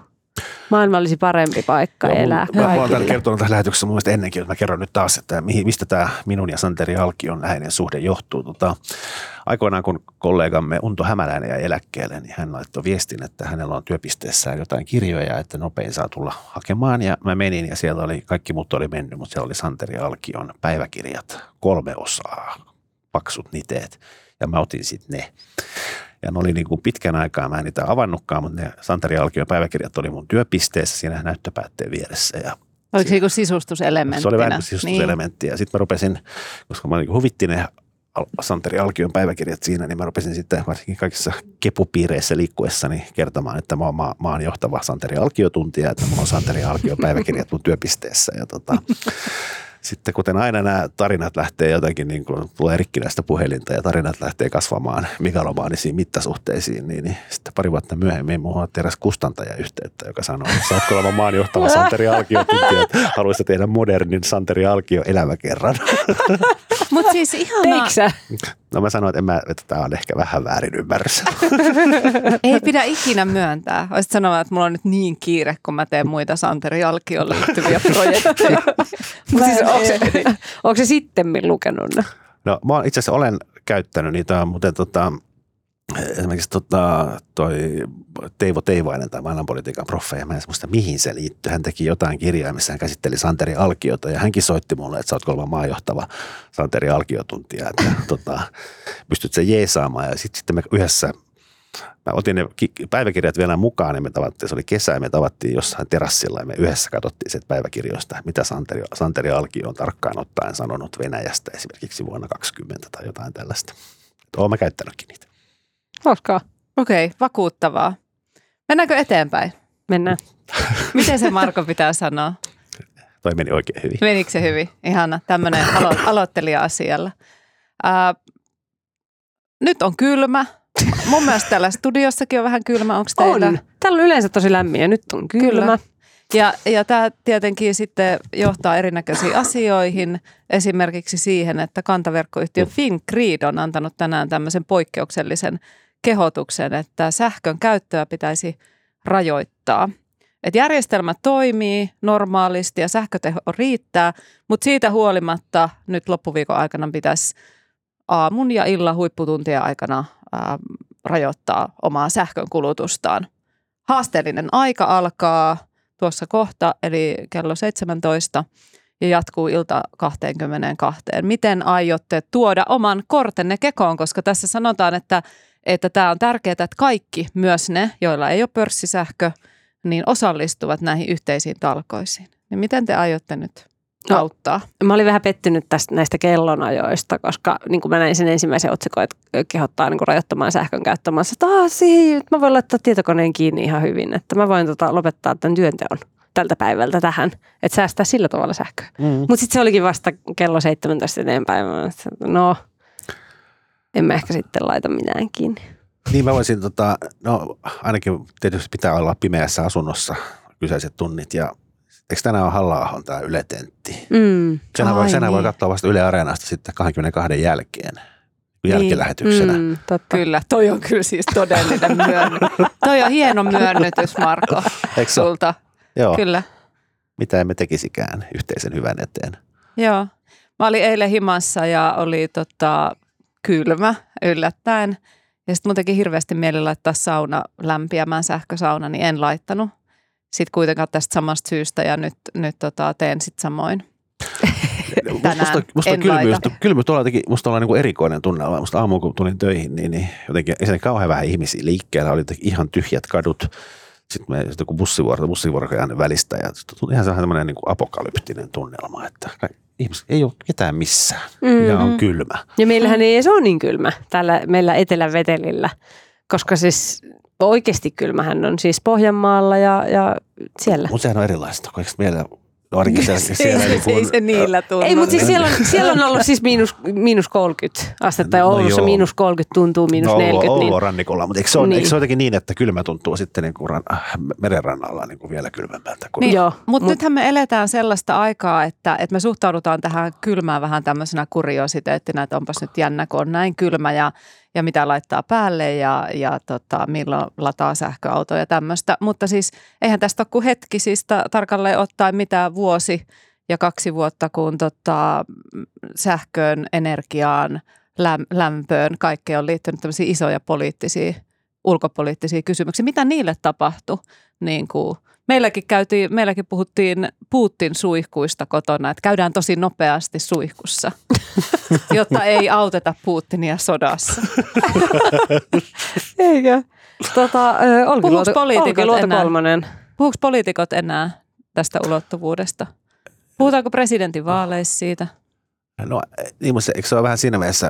maailma olisi parempi paikka Joo, elää mun- Mä, oon täällä kertonut tässä lähetyksessä mun mielestä ennenkin, että mä kerron nyt taas, että mihin, mistä tämä minun ja Santeri Alkion läheinen suhde johtuu. Tota, aikoinaan kun kollegamme Unto Hämäläinen jäi eläkkeelle, niin hän laittoi viestin, että hänellä on työpisteessään jotain kirjoja, että nopein saa tulla hakemaan. Ja mä menin ja siellä oli, kaikki muut oli mennyt, mutta siellä oli Santeri Alkion päiväkirjat, kolme osaa, paksut niteet. Ja mä otin sitten ne. Ja ne oli niin kuin pitkän aikaa, mä en niitä avannutkaan, mutta ne Santeri Alkion päiväkirjat oli mun työpisteessä siinä näyttöpäätteen vieressä. Ja Oliko se joku sisustuselementtinä? se oli vähän sisustuselementti. Ja sitten mä rupesin, koska mä niin huvitti ne Santeri Alkion päiväkirjat siinä, niin mä rupesin sitten varsinkin kaikissa kepupiireissä liikkuessani kertomaan, että mä oon, mä, mä oon johtava Santeri Alkio-tuntija, että mulla on Santeri Alkio päiväkirjat mun työpisteessä. Ja tota, sitten kuten aina nämä tarinat lähtee jotenkin, niin kuin tulee rikkinäistä puhelinta ja tarinat lähtee kasvamaan megalomaanisiin mittasuhteisiin, niin, niin sitten pari vuotta myöhemmin muuhun otti eräs kustantaja yhteyttä, joka sanoi, että saatko olla maan johtava Santeri Alkio tuntija, että haluaisi tehdä modernin Santeri Alkio elämäkerran. Mutta siis ihanaa, sä? No mä sanoin, että, en mä, että tämä on ehkä vähän väärin ymmärrys. ei pidä ikinä myöntää. Olisit sanoa, että mulla on nyt niin kiire, kun mä teen muita Santeri Alkioon liittyviä projekteja. Mut siis onko, se, onko se sitten lukenut? No mä oon- itse asiassa olen käyttänyt niitä, mutta tota, esimerkiksi tota, toi Teivo Teivainen, tai maailmanpolitiikan proffeja, mä en muista mihin se liittyy. Hän teki jotain kirjaa, missä hän käsitteli Santeri Alkiota ja hänkin soitti mulle, että sä oot kolma maajohtava Santeri Alkiotuntija, että tota, pystyt sen jeesaamaan ja sitten sit me yhdessä Mä otin ne ki- päiväkirjat vielä mukaan, niin me tavattiin, se oli kesä, ja me tavattiin jossain terassilla, ja me yhdessä katsottiin sieltä päiväkirjoista, mitä Santeri, Santeri Alkio on tarkkaan ottaen sanonut Venäjästä esimerkiksi vuonna 20 tai jotain tällaista. Olen mä käyttänytkin niitä. Hauskaa. Okei, okay, vakuuttavaa. Mennäänkö eteenpäin? Mennään. Miten se Marko pitää sanoa? Toi meni oikein hyvin. Menikö se hyvin? Ihana, tämmöinen alo- aloittelija asialla. Ää, nyt on kylmä. Mun mielestä täällä studiossakin on vähän kylmä. Onko teillä? On. Täällä on yleensä tosi lämmin ja nyt on kylmä. Kyllä. Ja, ja tämä tietenkin sitten johtaa erinäköisiin asioihin, esimerkiksi siihen, että kantaverkkoyhtiö Fingrid on antanut tänään tämmöisen poikkeuksellisen kehotuksen, että sähkön käyttöä pitäisi rajoittaa. Et järjestelmä toimii normaalisti ja sähköteho riittää, mutta siitä huolimatta nyt loppuviikon aikana pitäisi aamun ja illan huipputuntien aikana ää, rajoittaa omaa sähkön kulutustaan. Haasteellinen aika alkaa tuossa kohta, eli kello 17 ja jatkuu ilta 22. Miten aiotte tuoda oman kortenne kekoon, koska tässä sanotaan, että että tämä on tärkeää, että kaikki, myös ne, joilla ei ole pörssisähkö, niin osallistuvat näihin yhteisiin talkoisiin. Niin miten te aiotte nyt No. auttaa? Mä olin vähän pettynyt tästä näistä kellonajoista, koska niin kuin mä näin sen ensimmäisen otsikon, että kehottaa niin kuin rajoittamaan sähkön "Aa, siihen, mä voin laittaa tietokoneen kiinni ihan hyvin, että mä voin tota, lopettaa tämän työnteon tältä päivältä tähän, että säästää sillä tavalla sähköä. Mm. Mutta sitten se olikin vasta kello 17 eteenpäin. No, en mä ehkä sitten laita mitään kiinni. Niin mä voisin, tota, no ainakin tietysti pitää olla pimeässä asunnossa kyseiset tunnit ja eikö tänään ole halla tämä Yle Tentti? Mm. Senhän voi, Ai senhän voi niin. katsoa vasta Yle Areenasta sitten 22 jälkeen, jälkilähetyksenä. Mm. Mm, totta. Kyllä, toi on kyllä siis todellinen myönny. toi on hieno myönnytys, Marko, Eikö sulta. Joo. Kyllä. mitä emme tekisikään yhteisen hyvän eteen. Joo. Mä olin eilen himassa ja oli tota, kylmä yllättäen. Ja sitten mun teki hirveästi mieli laittaa sauna lämpiämään sähkösauna, niin en laittanut. Sitten kuitenkaan tästä samasta syystä ja nyt, nyt tota, teen sitten samoin. Tänään musta, musta en kylmyys, laita. kylmyys tuolla teki, musta on niin kuin erikoinen tunnelma. Musta aamulla kun tulin töihin, niin, niin jotenkin ei siinä kauhean vähän ihmisiä liikkeellä. Oli jotenkin ihan tyhjät kadut. Sitten me sitten kun bussivuoro, bussivuoro välistä ja tuli ihan sellainen niin kuin apokalyptinen tunnelma, että ihmiset ei ole ketään missään Mm. ja on kylmä. Ja meillähän ei edes ole niin kylmä täällä meillä Etelä-Vetelillä, koska siis oikeasti kylmähän on siis Pohjanmaalla ja, ja siellä. Mutta sehän on erilaista, kun meillä ainakin siellä, siellä ei, niin kuin, ei se niillä tunnu. Ei, mutta siis siellä on, siellä on ollut siis miinus, miinus 30 astetta ja No Oulussa joo. miinus 30 tuntuu miinus no, 40. Oulu Niin, on rannikolla, mutta eikö se, ole, Niin. eikö se ole jotenkin niin, että kylmä tuntuu sitten niin kuin ran, merenrannalla niin kuin vielä kylmemmältä? Kuin, Niin, Joo, mutta mut- mut nythän me eletään sellaista aikaa, että, että me suhtaudutaan tähän kylmään vähän tämmöisenä kuriositeettina, että onpas nyt jännä, kun on näin kylmä ja, ja mitä laittaa päälle ja, ja tota, milloin lataa sähköautoja ja tämmöistä. Mutta siis eihän tästä ole kuin hetki, siis ta- tarkalleen ottaen mitä vuosi ja kaksi vuotta, kun tota, sähköön, energiaan, läm, lämpöön, kaikkeen on liittynyt tämmöisiä isoja poliittisia, ulkopoliittisia kysymyksiä. Mitä niille tapahtui? Niin kuin, meilläkin, käytiin, meilläkin puhuttiin Putin suihkuista kotona, että käydään tosi nopeasti suihkussa, jotta ei auteta Putinia sodassa. Eikö? Tota, Olkiluoto, poliitikot enää? kolmonen. Puhuuko poliitikot enää tästä ulottuvuudesta? Puhutaanko presidentin vaaleissa siitä? No niin, mutta eikö se ole vähän siinä mielessä,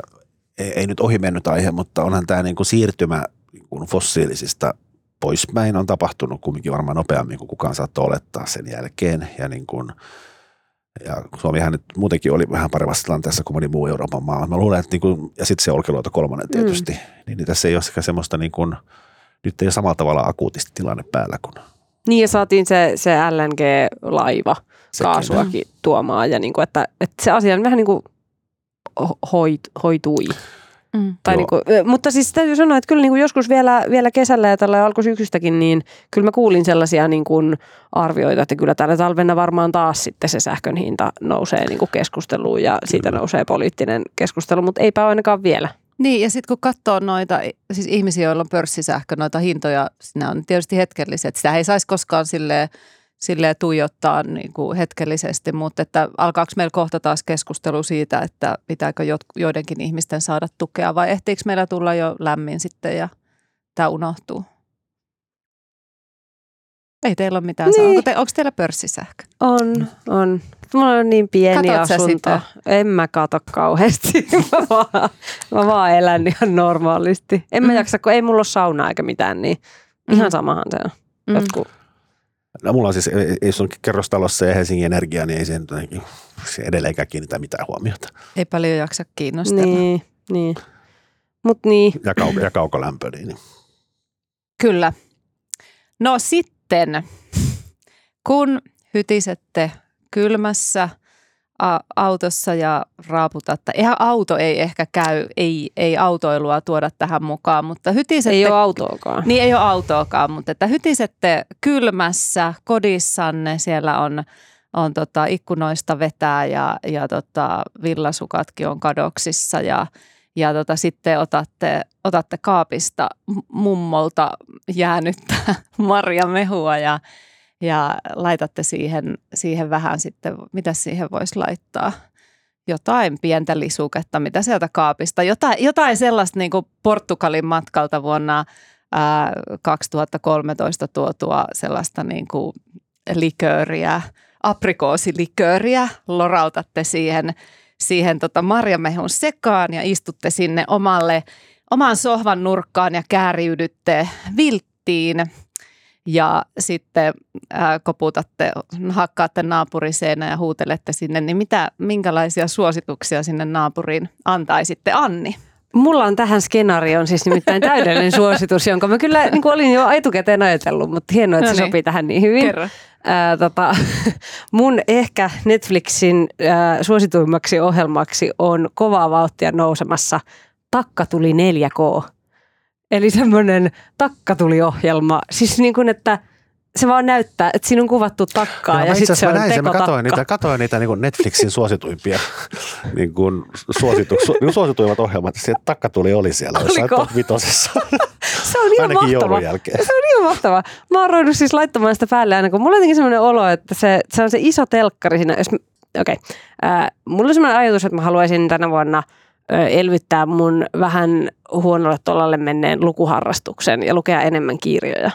ei, ei nyt ohi mennyt aihe, mutta onhan tämä niin kuin siirtymä niin kuin fossiilisista poispäin on tapahtunut kumminkin varmaan nopeammin kuin kukaan saattoi olettaa sen jälkeen. Ja, niin kuin, ja Suomihan nyt muutenkin oli vähän paremmassa tilanteessa kuin moni muu Euroopan maa. Mä luulen, että niin kuin, ja sitten se Olkiluoto kolmonen tietysti, mm. niin, niin tässä ei ole sekä semmoista niin kuin, nyt ei ole samalla tavalla akuutisti tilanne päällä kuin Niin ja saatiin se, se LNG-laiva Sekin. kaasuakin tuomaan ja niin kuin, että, että se asia vähän niin kuin ho- hoit, hoitui. Mm. Tai Joo. niin kuin, mutta siis täytyy sanoa, että kyllä niin kuin joskus vielä, vielä kesällä ja tällä alkusyksystäkin, niin kyllä mä kuulin sellaisia niin kuin arvioita, että kyllä tällä talvena varmaan taas sitten se sähkön hinta nousee niin kuin keskusteluun ja siitä Kyllä. nousee poliittinen keskustelu, mutta eipä ainakaan vielä. Niin, ja sitten kun katsoo noita, siis ihmisiä, joilla on pörssisähkö, noita hintoja, ne on tietysti hetkelliset. Sitä ei saisi koskaan silleen, silleen tuijottaa niin kuin hetkellisesti, mutta että alkaako meillä kohta taas keskustelu siitä, että pitääkö joidenkin ihmisten saada tukea vai ehtiikö meillä tulla jo lämmin sitten ja tämä unohtuu? Ei teillä ole mitään. Niin. Onko, te, onko teillä pörssisähkö? On, on. Mulla on niin pieni Katot asunto. En mä kato kauheasti. mä, vaan, mä vaan elän ihan normaalisti. En mä Mm. jaksa, kun ei mulla ole saunaa eikä mitään, niin ihan Mm. samahan se on. Mm. Jotkut, No mulla on siis, ei- jos on kerrostalossa ja Helsingin Energia, niin ei se, se edelleenkään kiinnitä mitään huomiota. Ei paljon jaksa kiinnostella. niin, niin. Mut niin. Ja, kauko, ja kaukolämpö, niin Kyllä. No sitten, kun hytisette kylmässä a- autossa ja raaputatte, eihän auto ei ehkä käy, ei, ei autoilua tuoda tähän mukaan, mutta hytisette, Ei ole autoakaan. niin ei ole autoakaan, mutta että hytisette kylmässä kodissanne, siellä on, on tota ikkunoista vetää ja, ja tota villasukatkin on kadoksissa ja, ja tota sitten otatte, otatte kaapista mummolta jäänyttä marjamehua ja, ja laitatte siihen, siihen vähän sitten, mitä siihen voisi laittaa? Jotain pientä lisuketta, mitä sieltä kaapista, jotain, jotain sellaista niin kuin Portugalin matkalta vuonna ää, 2013 tuotua sellaista niin kuin likööriä, aprikoosilikööriä, lorautatte siihen, siihen tota marjamehun sekaan ja istutte sinne omalle, oman sohvan nurkkaan ja kääriydytte vilttiin ja sitten ää, koputatte, hakkaatte naapuriseen ja huutelette sinne, niin mitä, minkälaisia suosituksia sinne naapuriin antaisitte Anni? Mulla on tähän skenaarioon siis nimittäin täydellinen suositus, jonka mä kyllä niin kuin olin jo etukäteen ajatellut, mutta hienoa, että No se niin. sopii tähän niin hyvin. Kerro. Ää, tota, mun ehkä Netflixin ää, suosituimmaksi ohjelmaksi on kovaa vauhtia nousemassa Takka tuli 4K. Eli semmoinen takkatuli-ohjelma. Siis niin kuin, että se vaan näyttää, että siinä on kuvattu takkaa Joo, ja itse sitten se on näin sen, mä katsoin niitä, katsoin niitä niin kuin Netflixin suosituimpia niin kuin suositu, su, niin kuin suosituimmat ohjelmat. Se takkatuli oli siellä jossain top vitosessa. Se on ihan Ainakin mahtava. jälkeen. Se on ihan mahtava. Mä oon ruvennut siis laittamaan sitä päälle aina, kun mulla on jotenkin sellainen olo, että se, se on se iso telkkari siinä. Jos, okei, okay. mulla on sellainen ajatus, että mä haluaisin tänä vuonna elvyttää mun vähän huonolle tolalle menneen lukuharrastuksen ja lukea enemmän kirjoja.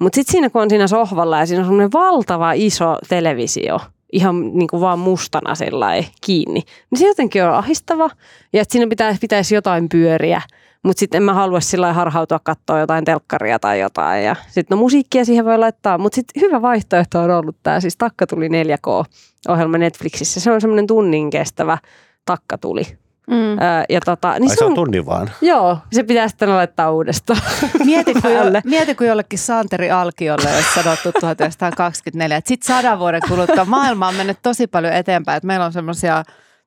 Mutta sitten siinä, kun on siinä sohvalla ja siinä on semmoinen valtava iso televisio, ihan niin kuin vaan mustana sellainen kiinni, niin se jotenkin on ahistava ja että siinä pitäisi, pitäisi jotain pyöriä. Mutta sitten en mä halua sillä harhautua katsoa jotain telkkaria tai jotain. Ja sitten no musiikkia siihen voi laittaa. Mutta sitten hyvä vaihtoehto on ollut tämä siis Takka tuli 4K-ohjelma Netflixissä. Se on semmoinen tunnin kestävä Takka tuli. Mm. Öö, ja tota, niin Ai se on tunnin vaan. Joo, se pitää sitten laittaa uudestaan. Mieti, kun, jo, mieti, kun jollekin Santeri Alkiolle olisi sanottu 1924, että sitten sadan vuoden kuluttua maailma on mennyt tosi paljon eteenpäin, että meillä on semmoisia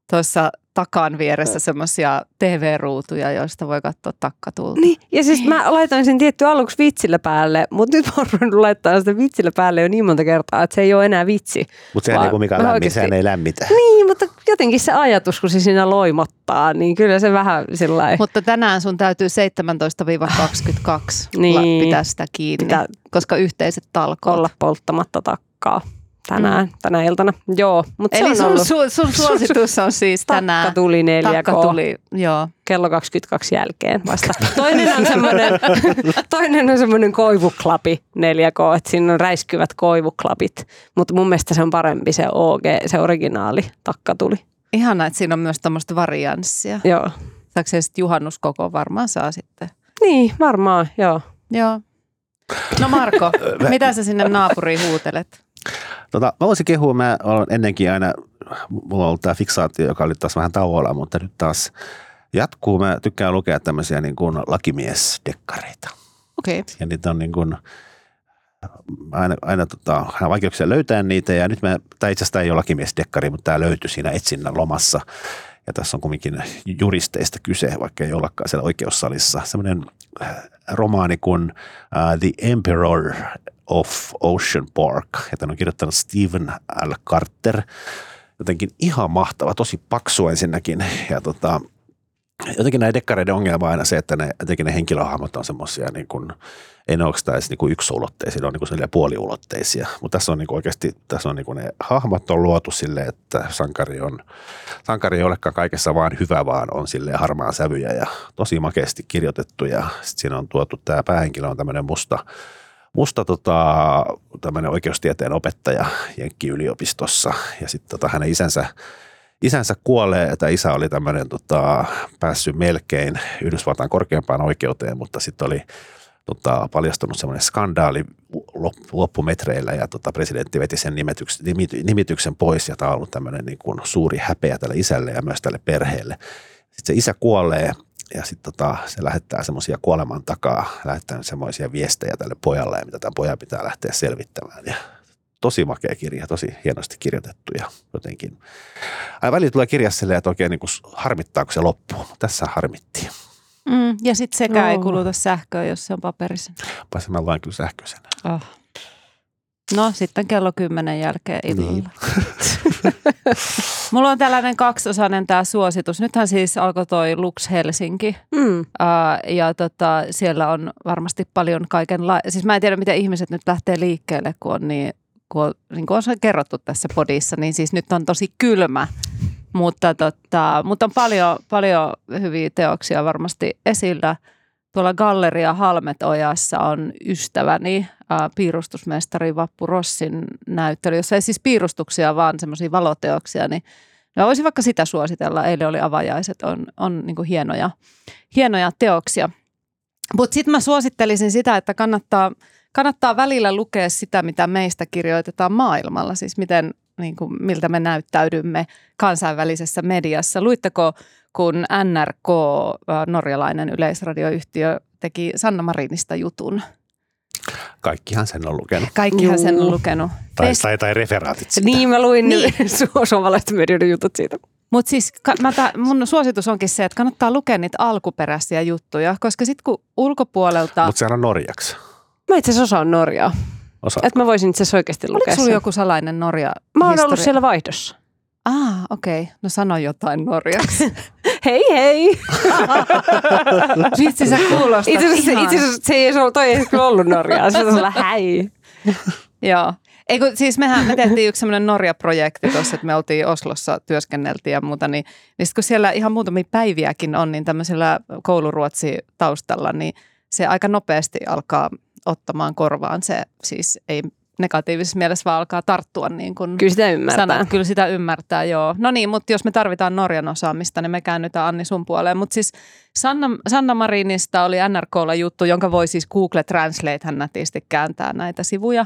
tuossa takan vieressä semmoisia TV-ruutuja, joista voi katsoa takkatulta. Niin, ja siis mä laitoin sen tietty aluksi vitsillä päälle, mutta nyt mä oon ruvennut laittaa sitä vitsillä päälle jo niin monta kertaa, että se ei ole enää vitsi. Mutta sehän ei kuin mikä lämmin, oikeesti- sehän ei lämmitä. Niin, mutta jotenkin se ajatus, kun se siinä loimottaa, niin kyllä se vähän sillä lailla- Mutta tänään sun täytyy 17-22 Niin. pitää sitä kiinni, Pitää- koska yhteiset talkoot. olla polttamatta takkaa tänään, mm. tänä iltana. Joo, mutta se Eli on sun, ollut. su, sun suositus on siis tänään. Takka tuli 4K. Takka tuli, joo. kello 22 jälkeen vasta. Toinen on semmoinen, toinen on semmoinen koivuklapi 4K, että siinä on räiskyvät koivuklapit, mutta mun mielestä se on parempi se OG, se originaali takka tuli. Ihana, että siinä on myös tämmöistä varianssia. Joo. Saako se sitten juhannuskoko varmaan saa sitten. Niin, varmaan, joo. Joo. No Marko, mitä sä sinne naapuriin huutelet? Tota, mä voisin kehua, mä olen ennenkin aina, mulla on ollut tämä fiksaatio, joka oli taas vähän tauolla, mutta nyt taas jatkuu. Mä tykkään lukea tämmöisiä niin kuin lakimiesdekkareita. Okei. Okay. Ja niitä on niin kuin, aina, aina tota, vaikeuksia löytää niitä ja nyt mä, tämä itse asiassa tää ei ole lakimiesdekkari, mutta tämä löytyi siinä etsinnän lomassa. Ja tässä on kumminkin juristeista kyse, vaikka ei ollakaan siellä oikeussalissa. Semmoinen äh, romaani kuin uh, The Emperor of Ocean Park, ja on kirjoittanut Stephen L. Carter. Jotenkin ihan mahtava, tosi paksu ensinnäkin. Ja tota, jotenkin näiden dekkareiden ongelma on aina se, että ne, jotenkin ne henkilöhahmot on semmoisia niin kuin, ei ne oikeastaan edes niin kuin yksiulotteisia, ne on niin kuin puoliulotteisia. Mutta tässä on niin kuin oikeasti, tässä on niin kuin ne hahmot on luotu sille, että sankari on, sankari ei olekaan kaikessa vaan hyvä, vaan on sille harmaan sävyjä ja tosi makeasti kirjoitettu. Ja sitten siinä on tuotu, tämä päähenkilö on tämmöinen musta, musta tota, tämmöinen oikeustieteen opettaja Jenkki-yliopistossa ja sitten tota, hänen isänsä isänsä kuolee, että isä oli tämmöinen tota, päässyt melkein Yhdysvaltain korkeimpaan oikeuteen, mutta sitten oli tota, paljastunut semmoinen skandaali lop- loppumetreillä ja tota, presidentti veti sen nimityksen, nimityksen pois ja tämä on ollut tämmöinen niin kuin suuri häpeä tälle isälle ja myös tälle perheelle. Sitten se isä kuolee ja sitten tota, se lähettää semmoisia kuoleman takaa, lähettää semmoisia viestejä tälle pojalle, mitä tämän pojan pitää lähteä selvittämään. Ja tosi makea kirja, tosi hienosti kirjoitettu ja jotenkin. Ai välillä tulee kirjassa silleen, että oikein niin kuin harmittaa, kun se loppuu. Tässä harmittiin. Mm, ja sitten sekään ei Joo. kuluta sähköä, jos se on paperisen. Paitsi mä luen kyllä sähköisenä. Oh. No sitten kello kymmenen jälkeen illalla. Niin. Mulla on tällainen kaksiosainen tämä suositus. Nythän siis alkoi toi Lux Helsinki. Mm. Ää, ja tota, siellä on varmasti paljon kaikenlaista. Siis mä en tiedä, miten ihmiset nyt lähtee liikkeelle, kun on niin, kun on, niin kuin on se kerrottu tässä podissa, niin siis nyt on tosi kylmä. Mutta, tota, mutta on paljon, paljon hyviä teoksia varmasti esillä. Tuolla Galleria Halmetojassa on ystäväni, ää, piirustusmestari Vappu Rossin näyttely, jossa ei siis piirustuksia, vaan semmoisia valoteoksia, niin Mä voisin vaikka sitä suositella. Eilen oli avajaiset, on, on niin hienoja, hienoja teoksia. Mutta sitten mä suosittelisin sitä, että kannattaa, kannattaa välillä lukea sitä, mitä meistä kirjoitetaan maailmalla. Siis miten, niin kuin, miltä me näyttäydymme kansainvälisessä mediassa. Luitteko, kun NRK, ä, norjalainen yleisradioyhtiö, teki Sanna Marinista jutun? Kaikkihan sen on lukenut. Kaikkihan sen on Juu. lukenut. Tai, tai, tai referaatit siitä. Niin, mä luin Niin. suomalaisten medioiden jutut siitä. Mutta siis ka- mä ta- mun suositus onkin se, että kannattaa lukea niitä alkuperäisiä juttuja, koska sitten kun ulkopuolelta... Mutta sehän on norjaksi. Mä itse asiassa osaan Norjaa. Osaatko? Että mä voisin itse asiassa oikeasti lukea Oliko sulla sen. joku salainen Norja Mä oon ollut siellä vaihdossa. Ah, okei. Okay. No sano jotain norjaksi. Hei hei! Vitsi, sä kuulostat Itse asiassa, ihan... itse asiassa se ei ollut, toi ei kyllä ollut Norjaa. Se on olla häi. Joo. Ei kun, siis mehän me tehtiin yksi semmoinen Norja-projekti tuossa, että me oltiin Oslossa, työskenneltiin ja muuta, niin, niin sit kun siellä ihan muutamia päiviäkin on, niin tämmöisellä kouluruotsi taustalla, niin se aika nopeasti alkaa ottamaan korvaan se, siis ei negatiivisessa mielessä, vaan alkaa tarttua niin kuin Kyllä sitä ymmärtää. sanat. Kyllä sitä ymmärtää, joo. No niin, mutta jos me tarvitaan Norjan osaamista, niin me käännytään Anni sun puoleen. Mutta siis Sanna, Sanna Marinista oli NRKlla juttu, jonka voi siis Google Translate hän nätisti kääntää näitä sivuja.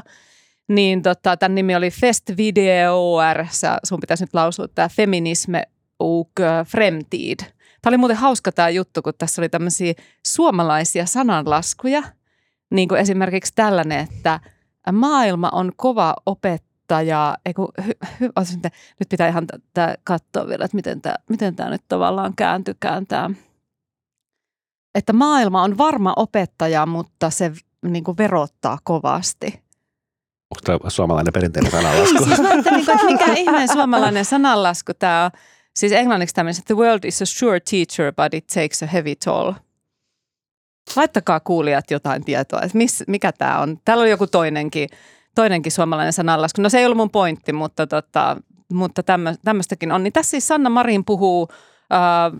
Niin tota, tämän nimi oli Fest Videoer, Sä- sun pitäisi nyt lausua tämä Feminisme och Fremtid. Tämä oli muuten hauska tämä juttu, kun tässä oli tämmöisiä suomalaisia sananlaskuja. Niin kuin esimerkiksi tällainen, että maailma on kova opettaja. Eiku, hy, hy, otas nyt, nyt pitää ihan tää katsoa vielä, että miten tämä miten tää nyt tavallaan kääntykään tämä. Että maailma on varma opettaja, mutta se niin kuin verottaa kovasti. Onko tämä suomalainen perinteinen sananlasku? Siis mä ajattelin, että mikä ihmeen suomalainen sananlasku tämä on. Siis englanniksi tämmöinen, the world is a sure teacher, but it takes a heavy toll. Laittakaa kuulijat jotain tietoa, että miss, mikä tämä on. Täällä oli joku toinenkin, toinenkin suomalainen sananlasku. No se ei ollut mun pointti, mutta, tota, mutta tämmö, tämmöistäkin on. Niin tässä siis Sanna Marin puhuu ää,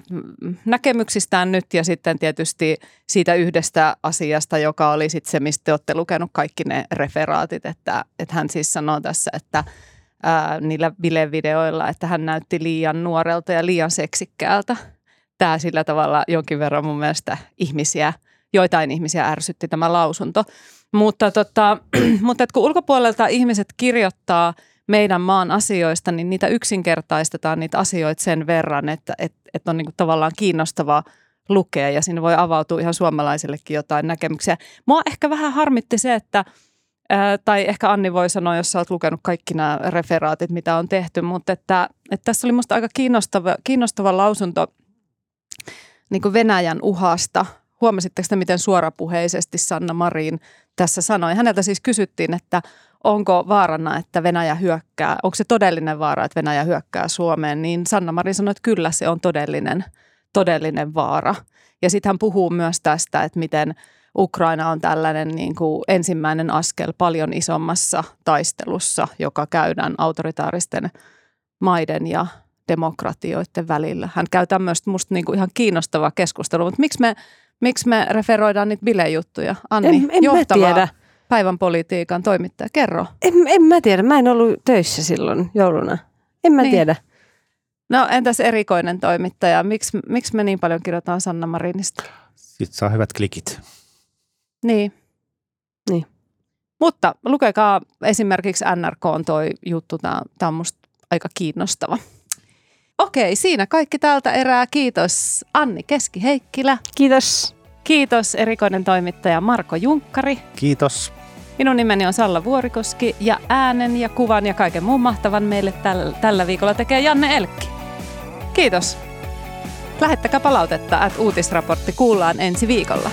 näkemyksistään nyt ja sitten tietysti siitä yhdestä asiasta, joka oli sitten se, mistä te olette lukenut kaikki ne referaatit, että, että hän siis sanoo tässä, että ää, niillä bilevideoilla, että hän näytti liian nuorelta ja liian seksikkäältä. Tämä sillä tavalla jonkin verran mun mielestä ihmisiä, joitain ihmisiä ärsytti tämä lausunto. Mutta, tota, mutta kun ulkopuolelta ihmiset kirjoittaa meidän maan asioista, niin niitä yksinkertaistetaan niitä asioita sen verran, että, että, että on niin kuin tavallaan kiinnostavaa lukea ja siinä voi avautua ihan suomalaisillekin jotain näkemyksiä. Mua ehkä vähän harmitti se, että tai ehkä Anni voi sanoa, jos sä oot lukenut kaikki nämä referaatit, mitä on tehty, mutta että, että tässä oli musta aika kiinnostava, kiinnostava lausunto niin kuin Venäjän uhasta. Huomasitteko te, miten suorapuheisesti Sanna Marin tässä sanoi? Häneltä siis kysyttiin, että onko vaarana, että Venäjä hyökkää, onko se todellinen vaara, että Venäjä hyökkää Suomeen, niin Sanna Marin sanoi, että kyllä se on todellinen, todellinen vaara. Ja sitten hän puhuu myös tästä, että miten Ukraina on tällainen niin kuin ensimmäinen askel paljon isommassa taistelussa, joka käydään autoritaaristen maiden ja demokratioiden välillä. Hän käy tämmöistä musta niin kuin ihan kiinnostavaa keskustelua, mutta miksi me, miksi me referoidaan niitä bilejuttuja? Anni, En, en mä johtava tiedä. päivän politiikan toimittaja, kerro. En, en mä tiedä. Mä en ollut töissä silloin jouluna. En mä Niin. tiedä. No entäs erikoinen toimittaja? Miksi, miksi me niin paljon kirjoitetaan Sanna Marinista? Sitten saa hyvät klikit. Niin. Niin. Mutta lukekaa esimerkiksi NRK on toi juttu, tämä on musta aika kiinnostava. Okei, siinä kaikki tältä erää. Kiitos Anni Keski-Heikkilä. Kiitos. Kiitos erikoinen toimittaja Marko Junkkari. Kiitos. Minun nimeni on Salla Vuorikoski ja äänen ja kuvan ja kaiken muun mahtavan meille tällä, tällä viikolla tekee Janne Elkki. Kiitos. Lähettäkää palautetta, että uutisraportti kuullaan ensi viikolla.